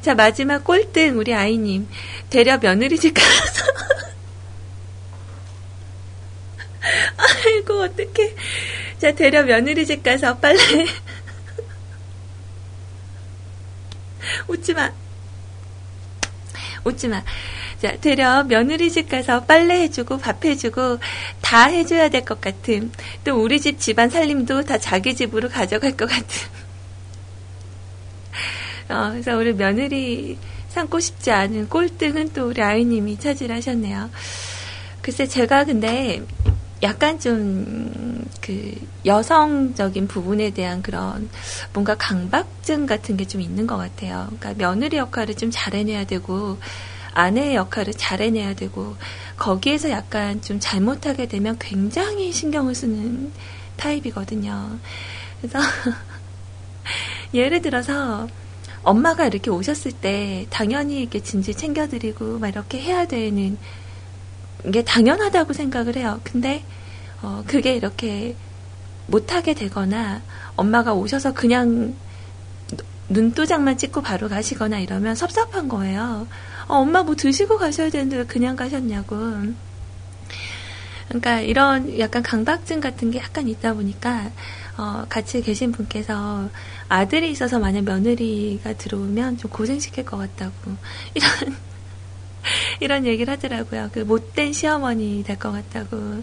자, 마지막 꼴등 우리 아이님. 대려 며느리 집 가서. *laughs* 아이고, 어떡해. 자, 대려 며느리 집 가서 빨래. 웃지 마. 웃지 마. 자, 되려 며느리 집 가서 빨래 해주고 밥 해주고 다 해줘야 될 것 같음. 또 우리 집 집안 살림도 다 자기 집으로 가져갈 것 같음. 어, 그래서 우리 며느리 삼고 싶지 않은 꼴등은 또 우리 아이님이 차지하셨네요. 글쎄, 제가 근데 약간 좀 그 여성적인 부분에 대한 그런 뭔가 강박증 같은 게 좀 있는 것 같아요. 그러니까 며느리 역할을 좀 잘해내야 되고 아내의 역할을 잘해내야 되고 거기에서 약간 좀 잘못하게 되면 굉장히 신경을 쓰는 타입이거든요. 그래서 *laughs* 예를 들어서 엄마가 이렇게 오셨을 때 당연히 이렇게 진지 챙겨드리고 막 이렇게 해야 되는 게 당연하다고 생각을 해요. 근데 어, 그게 이렇게 못하게 되거나 엄마가 오셔서 그냥 눈도장만 찍고 바로 가시거나 이러면 섭섭한 거예요. 어, 엄마 뭐 드시고 가셔야 되는데 왜 그냥 가셨냐고. 그러니까 이런 약간 강박증 같은 게 약간 있다 보니까 어, 같이 계신 분께서 아들이 있어서 만약 며느리가 들어오면 좀 고생시킬 것 같다고 *laughs* 이런 *laughs* 이런 얘기를 하더라고요. 그 못된 시어머니 될 것 같다고.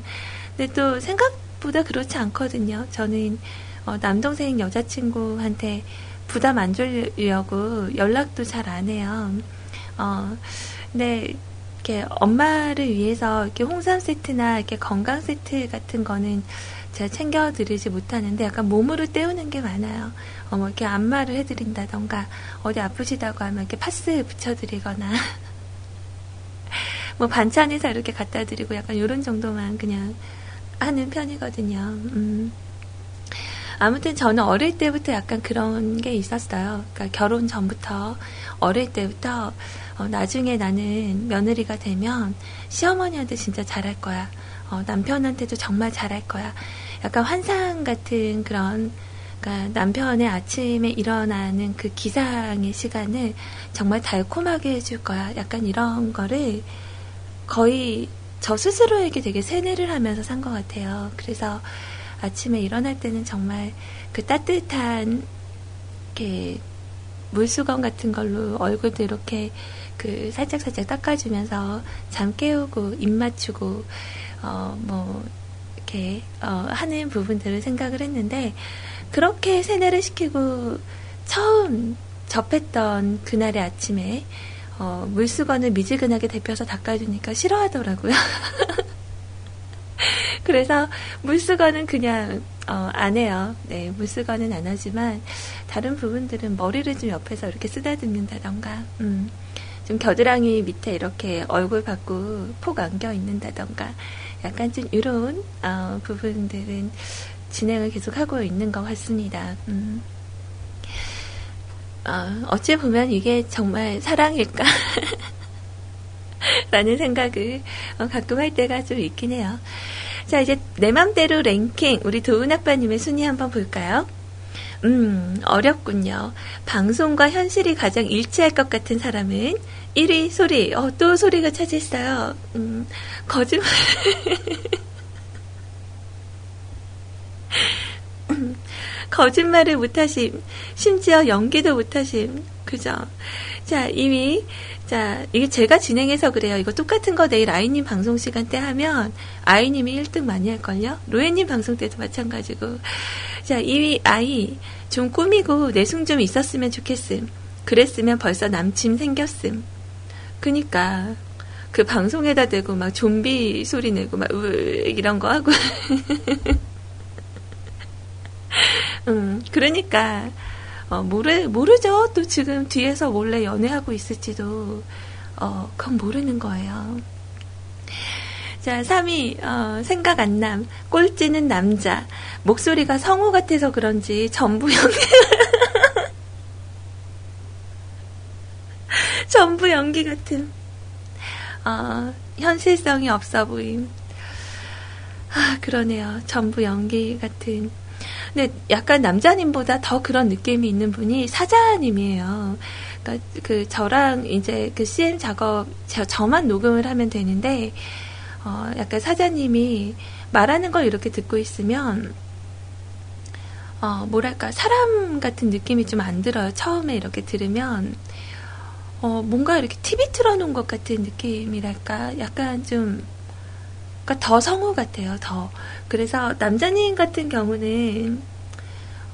근데 또 생각보다 그렇지 않거든요. 저는 어, 남동생 여자친구한테 부담 안 주려고 연락도 잘 안 해요. 어, 근데 이렇게 엄마를 위해서 이렇게 홍삼 세트나 이렇게 건강 세트 같은 거는 제가 챙겨드리지 못하는데 약간 몸으로 때우는 게 많아요. 어, 뭐 이렇게 안마를 해드린다던가 어디 아프시다고 하면 이렇게 파스 붙여드리거나 *laughs* 뭐 반찬에서 이렇게 갖다 드리고 약간 이런 정도만 그냥 하는 편이거든요. 음. 아무튼 저는 어릴 때부터 약간 그런 게 있었어요. 그러니까 결혼 전부터 어릴 때부터 어, 나중에 나는 며느리가 되면 시어머니한테 진짜 잘할 거야. 어, 남편한테도 정말 잘할 거야. 약간 환상 같은 그런 그러니까 남편의 아침에 일어나는 그 기상의 시간을 정말 달콤하게 해줄 거야. 약간 이런 거를 거의 저 스스로에게 되게 세뇌를 하면서 산 것 같아요. 그래서 아침에 일어날 때는 정말 그 따뜻한 이렇게 물수건 같은 걸로 얼굴도 이렇게 그 살짝 살짝 닦아주면서 잠 깨우고 입 맞추고 어 뭐 이렇게 어 하는 부분들을 생각을 했는데 그렇게 세뇌를 시키고 처음 접했던 그날의 아침에 어, 물수건을 미지근하게 데펴서 닦아주니까 싫어하더라고요. *laughs* 그래서 물수건은 그냥 어, 안 해요. 네, 물수건은 안 하지만 다른 부분들은 머리를 좀 옆에서 이렇게 쓰다듬는다던가, 음, 좀 겨드랑이 밑에 이렇게 얼굴 받고 폭 안겨 있는다던가, 약간 좀 이런 어, 부분들은 진행을 계속 하고 있는 것 같습니다. 음. 어, 어찌 보면 이게 정말 사랑일까? *laughs* 라는 생각을 어, 가끔 할 때가 좀 있긴 해요. 자, 이제 내 맘대로 랭킹, 우리 도은 아빠님의 순위 한번 볼까요? 음, 어렵군요. 방송과 현실이 가장 일치할 것 같은 사람은 1위 소리, 어, 또 소리가 차지했어요. 음, 거짓말. *laughs* 거짓말을 못하심, 심지어 연기도 못하심, 그죠? 자, 이미, 자, 이게 제가 진행해서 그래요. 이거 똑같은 거 내일 아이님 방송 시간 때 하면 아이님이 1등 많이 할걸요? 로에님 방송 때도 마찬가지고. 자, 2위 아이, 좀 꾸미고 내숭 좀 있었으면 좋겠음. 그랬으면 벌써 남친 생겼음. 그니까, 그 방송에다 대고 막 좀비 소리 내고 막, 으, 이런 거 하고. *laughs* 음, 그러니까, 어, 모르, 모르죠. 또 지금 뒤에서 몰래 연애하고 있을지도, 어, 그건 모르는 거예요. 자, 3위, 어, 생각 안 남. 꼴찌는 남자. 목소리가 성우 같아서 그런지 전부 연기, *laughs* 전부 연기 같은. 어, 현실성이 없어 보임. 아, 그러네요. 전부 연기 같은. 근데 약간 남자님보다 더 그런 느낌이 있는 분이 사자님이에요. 그러니까 그 저랑 이제 그 CM 작업 저, 저만 녹음을 하면 되는데 어, 약간 사자님이 말하는 걸 이렇게 듣고 있으면 어, 뭐랄까 사람 같은 느낌이 좀 안 들어요. 처음에 이렇게 들으면 어, 뭔가 이렇게 TV 틀어놓은 것 같은 느낌이랄까 약간 좀 그러니까 더 성우 같아요. 더 그래서 남자님 같은 경우는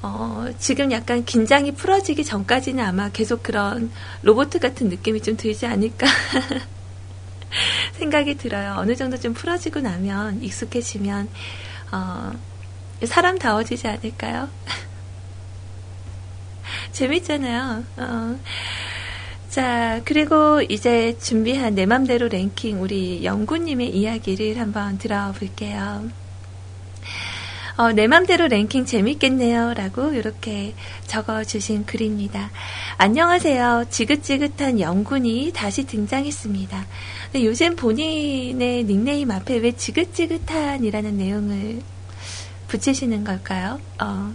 어, 지금 약간 긴장이 풀어지기 전까지는 아마 계속 그런 로봇 같은 느낌이 좀 들지 않을까 *laughs* 생각이 들어요. 어느 정도 좀 풀어지고 나면 익숙해지면 어, 사람다워지지 않을까요? *laughs* 재밌잖아요. 어. 자, 그리고 이제 준비한 내 맘대로 랭킹 우리 영구님의 이야기를 한번 들어볼게요. 어, 내 맘대로 랭킹 재밌겠네요. 라고 이렇게 적어주신 글입니다. 안녕하세요. 지긋지긋한 영군이 다시 등장했습니다. 요즘 본인의 닉네임 앞에 왜 지긋지긋한이라는 내용을 붙이시는 걸까요? 어,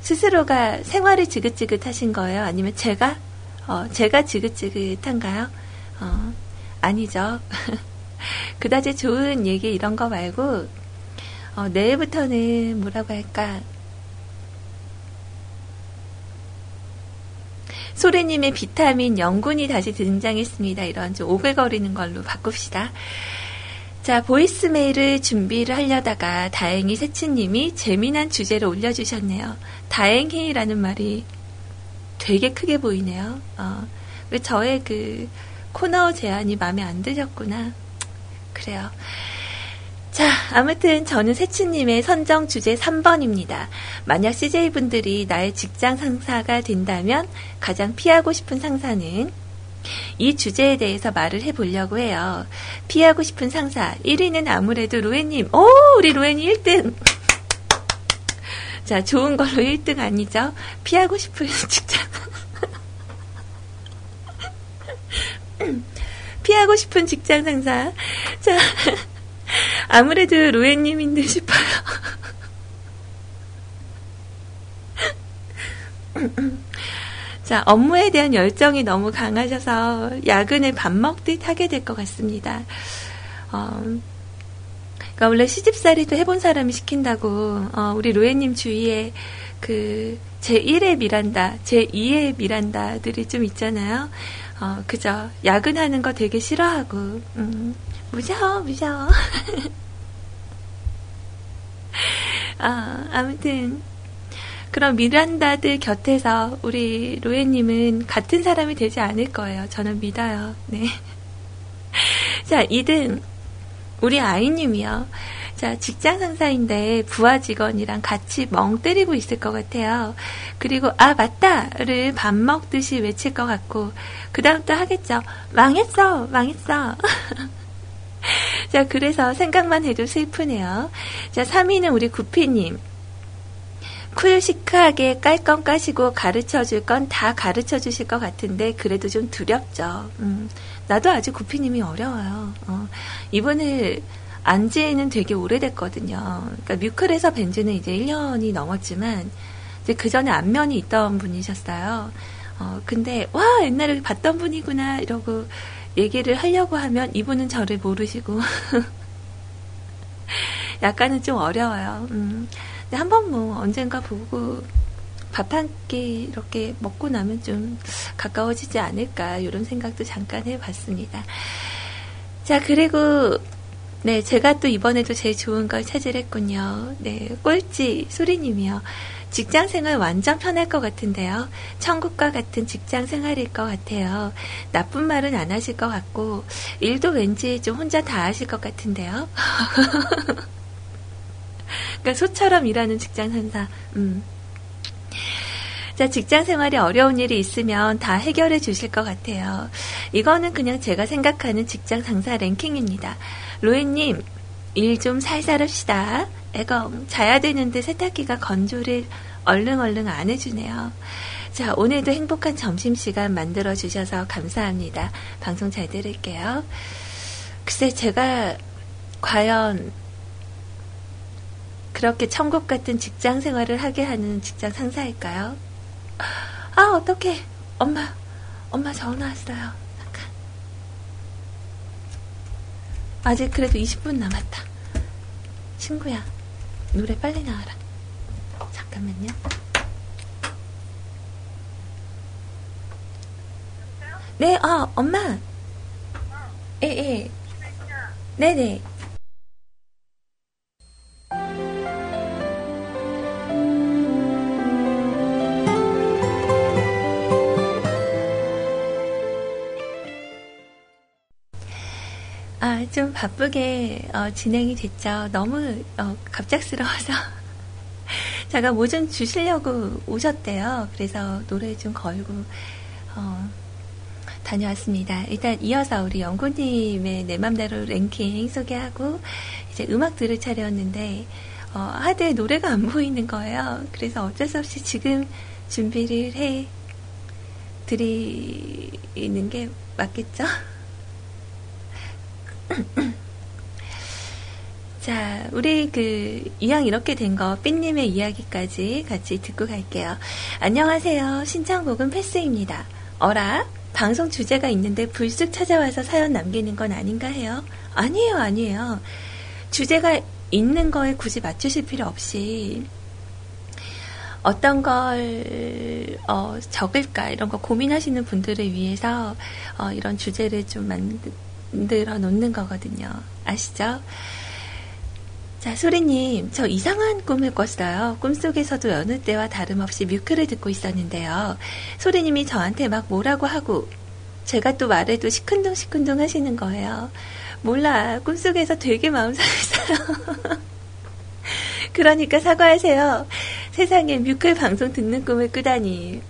스스로가 생활이 지긋지긋하신 거예요? 아니면 제가? 어, 제가 지긋지긋한가요? 어, 아니죠. *laughs* 그다지 좋은 얘기 이런 거 말고 어, 내일부터는 뭐라고 할까? 소리님의 비타민 영군이 다시 등장했습니다. 이런 좀 오글거리는 걸로 바꿉시다. 자, 보이스메일을 준비를 하려다가 다행히 세치님이 재미난 주제를 올려주셨네요. 다행히라는 말이 되게 크게 보이네요. 어, 저의 그 코너 제안이 마음에 안 드셨구나. 그래요. 자, 아무튼 저는 세치님의 선정 주제 3번입니다. 만약 CJ분들이 나의 직장 상사가 된다면 가장 피하고 싶은 상사는 이 주제에 대해서 말을 해보려고 해요. 피하고 싶은 상사 1위는 아무래도 로에님. 오, 우리 로에님 1등. 자, 좋은 걸로 1등 아니죠? 피하고 싶은 직장. *laughs* *laughs* 피하고 싶은 직장 상사. 자, *laughs* 아무래도 로에님인 듯 싶어요. 자, 업무에 대한 열정이 너무 강하셔서 야근을 밥 먹듯 하게 될 것 같습니다. 어, 그러니까 원래 시집살이도 해본 사람이 시킨다고, 어, 우리 로에님 주위에 그, 제1의 미란다, 제2의 미란다들이 좀 있잖아요. 어, 그죠. 야근하는 거 되게 싫어하고, 음, 무서워, 무서워. 아, *laughs* 아무튼, 그럼 미란다들 곁에서 우리 로에님은 같은 사람이 되지 않을 거예요. 저는 믿어요. 네. *laughs* 자, 2등. 우리 아이님이요. 자, 직장 상사인데 부하 직원이랑 같이 멍 때리고 있을 것 같아요. 그리고, 아, 맞다를 밥 먹듯이 외칠 것 같고, 그 다음 또 하겠죠. 망했어, 망했어. *laughs* 자, 그래서 생각만 해도 슬프네요. 자, 3위는 우리 구피님. 쿨 시크하게 깔 건 까시고 가르쳐 줄 건 다 가르쳐 주실 것 같은데 그래도 좀 두렵죠. 음, 나도 아직 구피님이 어려워요. 어, 이분을 안 지에는 되게 오래됐거든요. 그러니까 뮤클에서 벤지는 이제 1년이 넘었지만 이제 그 전에 안면이 있던 분이셨어요. 어, 근데 와 옛날에 봤던 분이구나 이러고 얘기를 하려고 하면 이분은 저를 모르시고 *laughs* 약간은 좀 어려워요. 음. 근데 한번 뭐 언젠가 보고 밥 한 끼 이렇게 먹고 나면 좀 가까워지지 않을까 이런 생각도 잠깐 해봤습니다. 자 그리고 네 제가 또 이번에도 제일 좋은 걸 차지했군요. 네 꼴찌 소리님이요. 직장 생활 완전 편할 것 같은데요. 천국과 같은 직장 생활일 것 같아요. 나쁜 말은 안 하실 것 같고, 일도 왠지 좀 혼자 다 하실 것 같은데요. *laughs* 그러니까 소처럼 일하는 직장 상사. 음. 자, 직장 생활에 어려운 일이 있으면 다 해결해 주실 것 같아요. 이거는 그냥 제가 생각하는 직장 상사 랭킹입니다. 로에님, 일 좀 살살 합시다. 애검, 자야 되는데 세탁기가 건조를 얼른얼른 안 해주네요. 자, 오늘도 행복한 점심시간 만들어주셔서 감사합니다. 방송 잘 들을게요. 글쎄, 제가 과연 그렇게 천국 같은 직장 생활을 하게 하는 직장 상사일까요? 아, 어떡해. 엄마, 엄마 전화 왔어요. 잠깐. 아직 그래도 20분 남았다. 친구야, 노래 빨리 나와라. 잠깐만요. 네, 어, 엄마. 예, 예. 네네. 아, 좀 바쁘게 어, 진행이 됐죠. 너무 어, 갑작스러워서 *laughs* 제가 뭐 좀 주시려고 오셨대요. 그래서 노래 좀 걸고 어, 다녀왔습니다. 일단 이어서 우리 영구님의 내 맘대로 랭킹 소개하고 이제 음악 들을 차례였는데 어, 하드에 노래가 안 보이는 거예요. 그래서 어쩔 수 없이 지금 준비를 해 드리는 게 맞겠죠? *coughs* 자, 우리 그 이왕 이렇게 된 거 삐님의 이야기까지 같이 듣고 갈게요. 안녕하세요. 신청곡은 패스입니다. 어라? 방송 주제가 있는데 불쑥 찾아와서 사연 남기는 건 아닌가 해요. 아니에요, 아니에요. 주제가 있는 거에 굳이 맞추실 필요 없이 어떤 걸 어, 적을까 이런 거 고민하시는 분들을 위해서 어, 이런 주제를 좀 만 들어 놓는 거거든요. 아시죠? 자, 소리님, 저 이상한 꿈을 꿨어요. 꿈속에서도 여느 때와 다름없이 뮤크를 듣고 있었는데요. 소리님이 저한테 막 뭐라고 하고, 제가 또 말해도 시큰둥시큰둥 하시는 거예요. 몰라, 꿈속에서 되게 마음 상했어요. *laughs* 그러니까 사과하세요. 세상에 뮤클 방송 듣는 꿈을 꾸다니.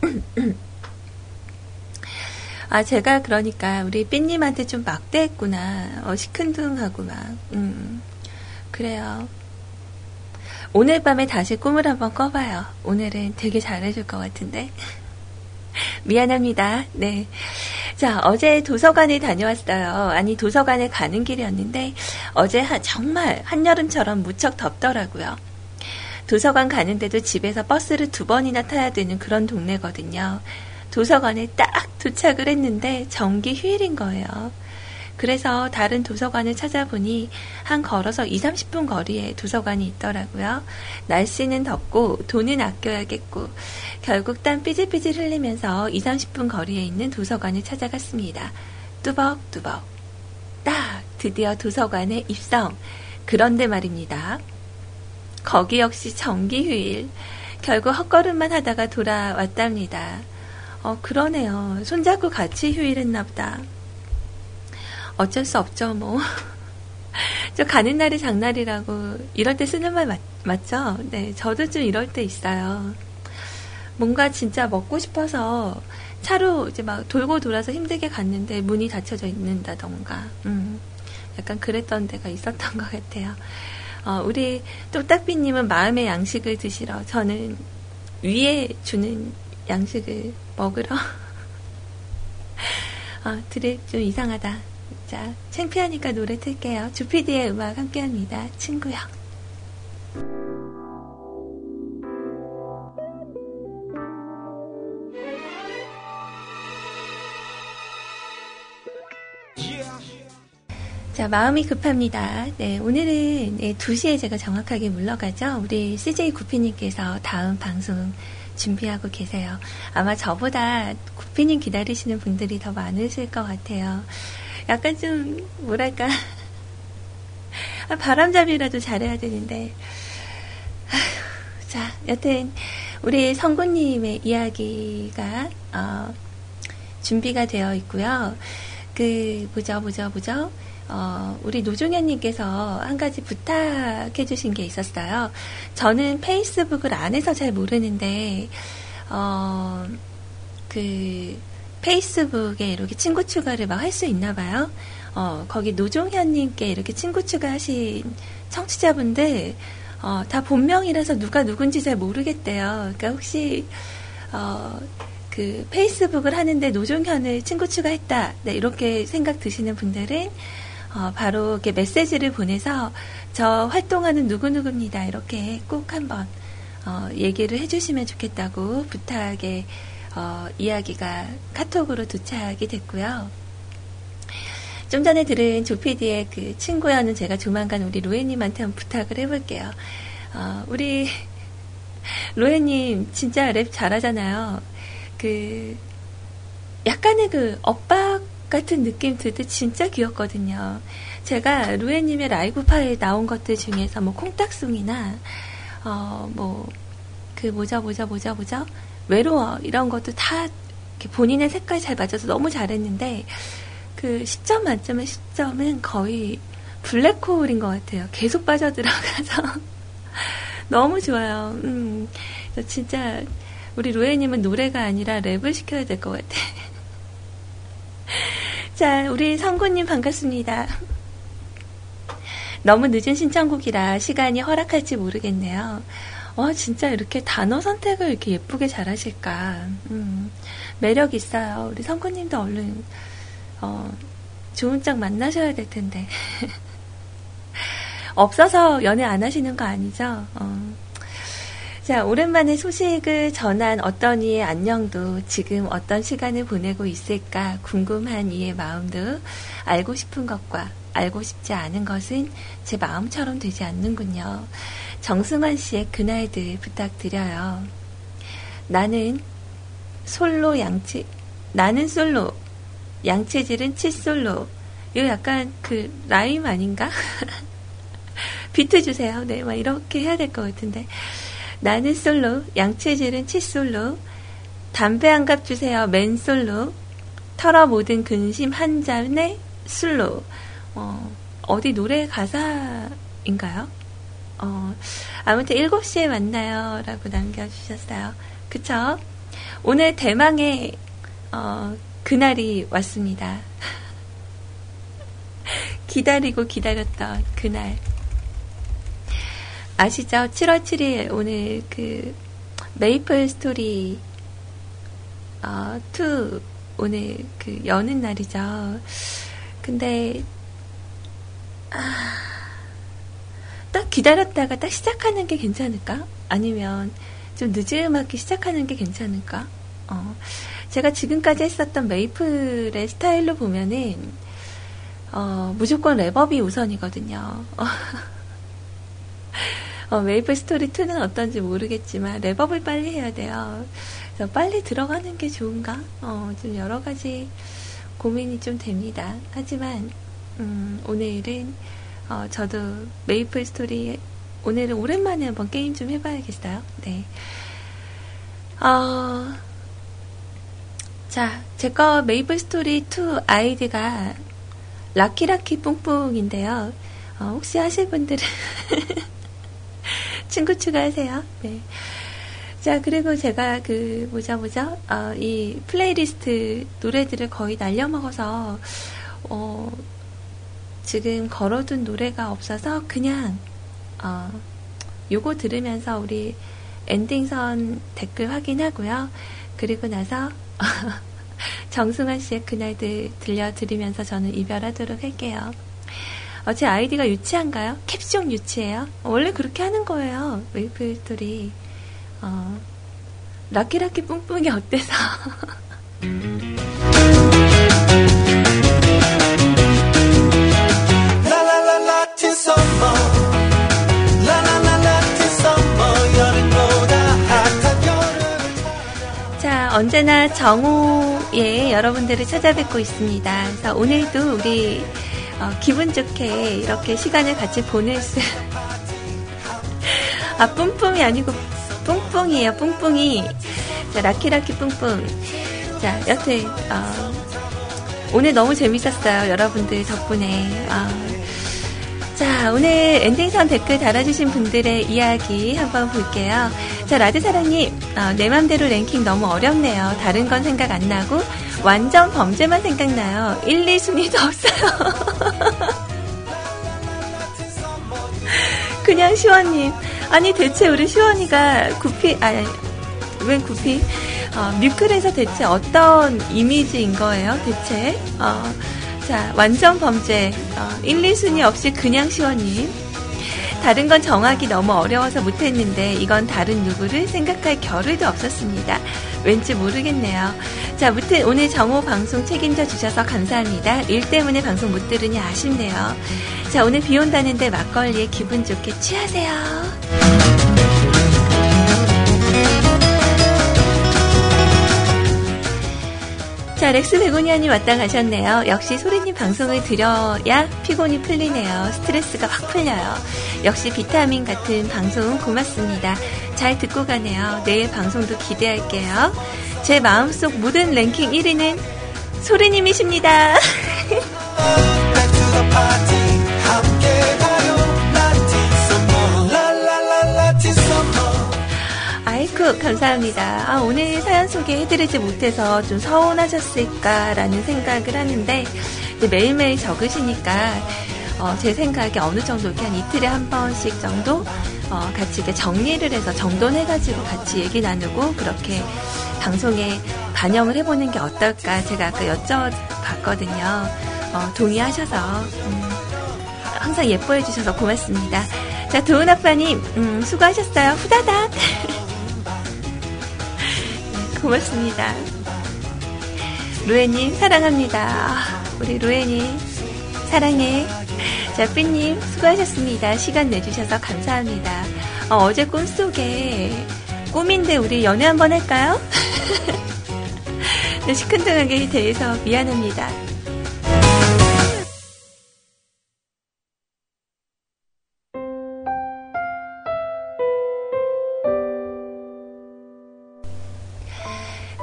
*clears throat* 아, 제가 그러니까 우리 삐님한테 좀 막대했구나. 어, 시큰둥하고 막. 음. 그래요. 오늘 밤에 다시 꿈을 한번 꿔봐요. 오늘은 되게 잘해줄 것 같은데. *laughs* 미안합니다. 네. 자, 어제 도서관에 다녀왔어요. 아니, 도서관에 가는 길이었는데, 어제 한, 정말 한여름처럼 무척 덥더라고요. 도서관 가는데도 집에서 버스를 두 번이나 타야 되는 그런 동네거든요. 도서관에 딱 도착을 했는데, 정기 휴일인 거예요. 그래서 다른 도서관을 찾아보니 한 걸어서 2, 30분 거리에 도서관이 있더라고요. 날씨는 덥고 돈은 아껴야겠고 결국 땀 삐질삐질 흘리면서 2, 30분 거리에 있는 도서관을 찾아갔습니다. 뚜벅뚜벅. 딱 드디어 도서관에 입성. 그런데 말입니다. 거기 역시 정기 휴일. 결국 헛걸음만 하다가 돌아왔답니다. 어, 그러네요. 손잡고 같이 휴일했나 보다. 어쩔 수 없죠, 뭐. *laughs* 저 가는 날이 장날이라고 이럴 때 쓰는 말 맞, 맞죠? 네, 저도 좀 이럴 때 있어요. 뭔가 진짜 먹고 싶어서 차로 이제 막 돌고 돌아서 힘들게 갔는데 문이 닫혀져 있는다던가, 음, 약간 그랬던 데가 있었던 것 같아요. 어, 우리 똑딱비님은 마음의 양식을 드시러, 저는 위에 주는 양식을 먹으러. *laughs* 어, 드립 좀 이상하다. 자, 창피하니까 노래 틀게요. 주피디의 음악 함께 합니다. 친구요. 자, 마음이 급합니다. 네, 오늘은 네, 2시에 제가 정확하게 물러가죠. 우리 CJ 구피님께서 다음 방송 준비하고 계세요. 아마 저보다 구피님 기다리시는 분들이 더 많으실 것 같아요. 약간 좀 뭐랄까 *laughs* 아, 바람잡이라도 잘해야 되는데 아휴, 자 여튼 우리 성구님의 이야기가 어, 준비가 되어 있고요. 그 보죠 보죠 보죠. 어, 우리 노종현님께서 한 가지 부탁해 주신 게 있었어요. 저는 페이스북을 안 해서 잘 모르는데, 어, 그, 페이스북에 이렇게 친구 추가를 막 할 수 있나 봐요. 어, 거기 노종현님께 이렇게 친구 추가하신 청취자분들, 어, 다 본명이라서 누가 누군지 잘 모르겠대요. 그러니까 혹시, 어, 그 페이스북을 하는데 노종현을 친구 추가했다. 네, 이렇게 생각 드시는 분들은, 어, 바로 이렇게 메시지를 보내서 저 활동하는 누구누구입니다. 이렇게 꼭 한번 어, 얘기를 해주시면 좋겠다고 부탁에 어, 이야기가 카톡으로 도착이 됐고요. 좀 전에 들은 조피디의 그 친구여는 제가 조만간 우리 로에님한테 한번 부탁을 해볼게요. 어, 우리 *laughs* 로에님 진짜 랩 잘하잖아요. 그 약간의 그 엇박 같은 느낌 들 때 진짜 귀엽거든요. 제가 루에님의 라이브 파에 나온 것들 중에서 뭐 콩딱송이나 어 뭐그 뭐자 뭐자 뭐자 뭐자 외로워 이런 것도 다 본인의 색깔 잘 맞아서 너무 잘했는데 그 10점 만점의 10점은 거의 블랙홀인 것 같아요. 계속 빠져들어가서 *laughs* 너무 좋아요. 음, 진짜 우리 로에님은 노래가 아니라 랩을 시켜야 될 것 같아. *laughs* 자, 우리 성구님 반갑습니다. 너무 늦은 신청곡이라 시간이 허락할지 모르겠네요. 어, 진짜 이렇게 단어 선택을 이렇게 예쁘게 잘 하실까. 음, 매력 있어요. 우리 성구님도 얼른, 어, 좋은 짝 만나셔야 될 텐데. *laughs* 없어서 연애 안 하시는 거 아니죠? 어. 자, 오랜만에 소식을 전한 어떤 이의 안녕도 지금 어떤 시간을 보내고 있을까 궁금한 이의 마음도 알고 싶은 것과 알고 싶지 않은 것은 제 마음처럼 되지 않는군요. 정승환 씨의 그날들 부탁드려요. 나는 솔로 양치, 나는 솔로, 양체질은 칫솔로. 이거 약간 그 라임 아닌가? *laughs* 비트 주세요. 네, 막 이렇게 해야 될 것 같은데. 나는 솔로, 양체질은 칫솔로, 담배 한 갑 주세요. 맨솔로, 털어 모든 근심 한 잔에 술로. 어, 어디 노래 가사인가요? 어, 아무튼 7시에 만나요. 라고 남겨주셨어요. 그쵸? 오늘 대망의, 어, 그날이 왔습니다. *laughs* 기다리고 기다렸던 그날. 아시죠? 7월 7일 오늘 그 메이플 스토리 어, 2 오늘 그 여는 날이죠. 근데 아, 딱 기다렸다가 딱 시작하는 게 괜찮을까? 아니면 좀 늦음하게 시작하는 게 괜찮을까? 어, 제가 지금까지 했었던 메이플의 스타일로 보면은 어, 무조건 렙업이 우선이거든요. *laughs* 어, 메이플 스토리 2는 어떤지 모르겠지만 렙업을 빨리 해야 돼요. 그래서 빨리 들어가는 게 좋은가? 어, 좀 여러 가지 고민이 좀 됩니다. 하지만 음, 오늘은 어, 저도 메이플 스토리 오늘은 오랜만에 한번 게임 좀 해봐야겠어요. 네. 어, 자, 제 거 메이플 스토리 2 아이디가 라키라키 뿡뿡인데요. 어, 혹시 하실 분들은 *laughs* 친구 추가하세요. 네. 자, 그리고 제가 그, 뭐자, 뭐자, 어, 이 플레이리스트 노래들을 거의 날려먹어서, 어, 지금 걸어둔 노래가 없어서 그냥, 어, 요거 들으면서 우리 엔딩선 댓글 확인하고요. 그리고 나서, *laughs* 정승환 씨의 그날들 들려드리면서 저는 이별하도록 할게요. 어, 제 아이디가 유치한가요? 캡숑 유치해요? 원래 그렇게 하는 거예요. 메이플 스토리. 어, 라키라키 뿡뿡이 어때서? *laughs* 자, 언제나 정오에 여러분들을 찾아뵙고 있습니다. 그래서 오늘도 우리 어, 기분 좋게 이렇게 시간을 같이 보낼 수. 아, 뿡뿡이 아니고 뿡뿡이에요, 뿡뿡이. 자, 라키라키 뿡뿡. 자, 여튼, 어, 오늘 너무 재밌었어요. 여러분들 덕분에. 어, 자, 오늘 엔딩선 댓글 달아주신 분들의 이야기 한번 볼게요. 자, 라드사랑님, 어, 내 맘대로 랭킹 너무 어렵네요. 다른 건 생각 안 나고, 완전 범죄만 생각나요. 1, 2순위도 *laughs* 없어요. 그냥 시원님. 아니, 대체 우리 시원이가 구피, 아니, 웬 구피? 어, 뮤클에서 대체 어떤 이미지인 거예요, 대체? 어, 자, 완전 범죄. 어, 1, 2순위 없이 그냥 시원님. 다른 건 정하기 너무 어려워서 못했는데 이건 다른 누구를 생각할 겨를도 없었습니다. 왠지 모르겠네요. 자, 무튼 오늘 정오 방송 책임져 주셔서 감사합니다. 일 때문에 방송 못 들으니 아쉽네요. 자, 오늘 비 온다는데 막걸리에 기분 좋게 취하세요. 자, 렉스 베고니아님 왔다 가셨네요. 역시 소리님 방송을 들여야 피곤이 풀리네요. 스트레스가 확 풀려요. 역시 비타민 같은 방송 고맙습니다. 잘 듣고 가네요. 내일 방송도 기대할게요. 제 마음속 모든 랭킹 1위는 소리님이십니다. *laughs* 감사합니다. 아, 오늘 사연 소개해드리지 못해서 좀 서운하셨을까라는 생각을 하는데 매일매일 적으시니까 어, 제 생각에 어느 정도 이렇게 한 이틀에 한 번씩 정도 어, 같이 이렇게 정리를 해서 정돈해가지고 같이 얘기 나누고 그렇게 방송에 반영을 해보는 게 어떨까 제가 아까 여쭤봤거든요. 어, 동의하셔서 음, 항상 예뻐해 주셔서 고맙습니다. 자, 도은 아빠님, 음, 수고하셨어요. 후다닥. *laughs* 고맙습니다. 루에님, 사랑합니다. 아, 우리 루에님, 사랑해. 자, 삐님, 수고하셨습니다. 시간 내주셔서 감사합니다. 어, 제 꿈속에 꿈인데 우리 연애 한번 할까요? 네, *laughs* 시큰둥하게 대해서 미안합니다.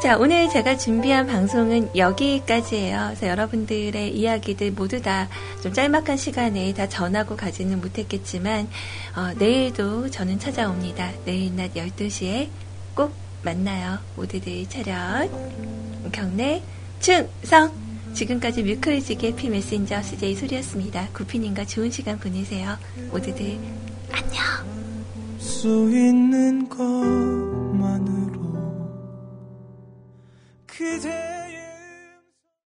자, 오늘 제가 준비한 방송은 여기까지예요. 그래서 여러분들의 이야기들 모두 다 좀 짤막한 시간에 다 전하고 가지는 못했겠지만, 어, 내일도 저는 찾아옵니다. 내일 낮 12시에 꼭 만나요. 모두들 차렷. 경례, 충성! 지금까지 뮤클리지의 피 메신저 CJ 소리였습니다. 구피님과 좋은 시간 보내세요. 모두들 안녕! 수 있는 것만으로 그대의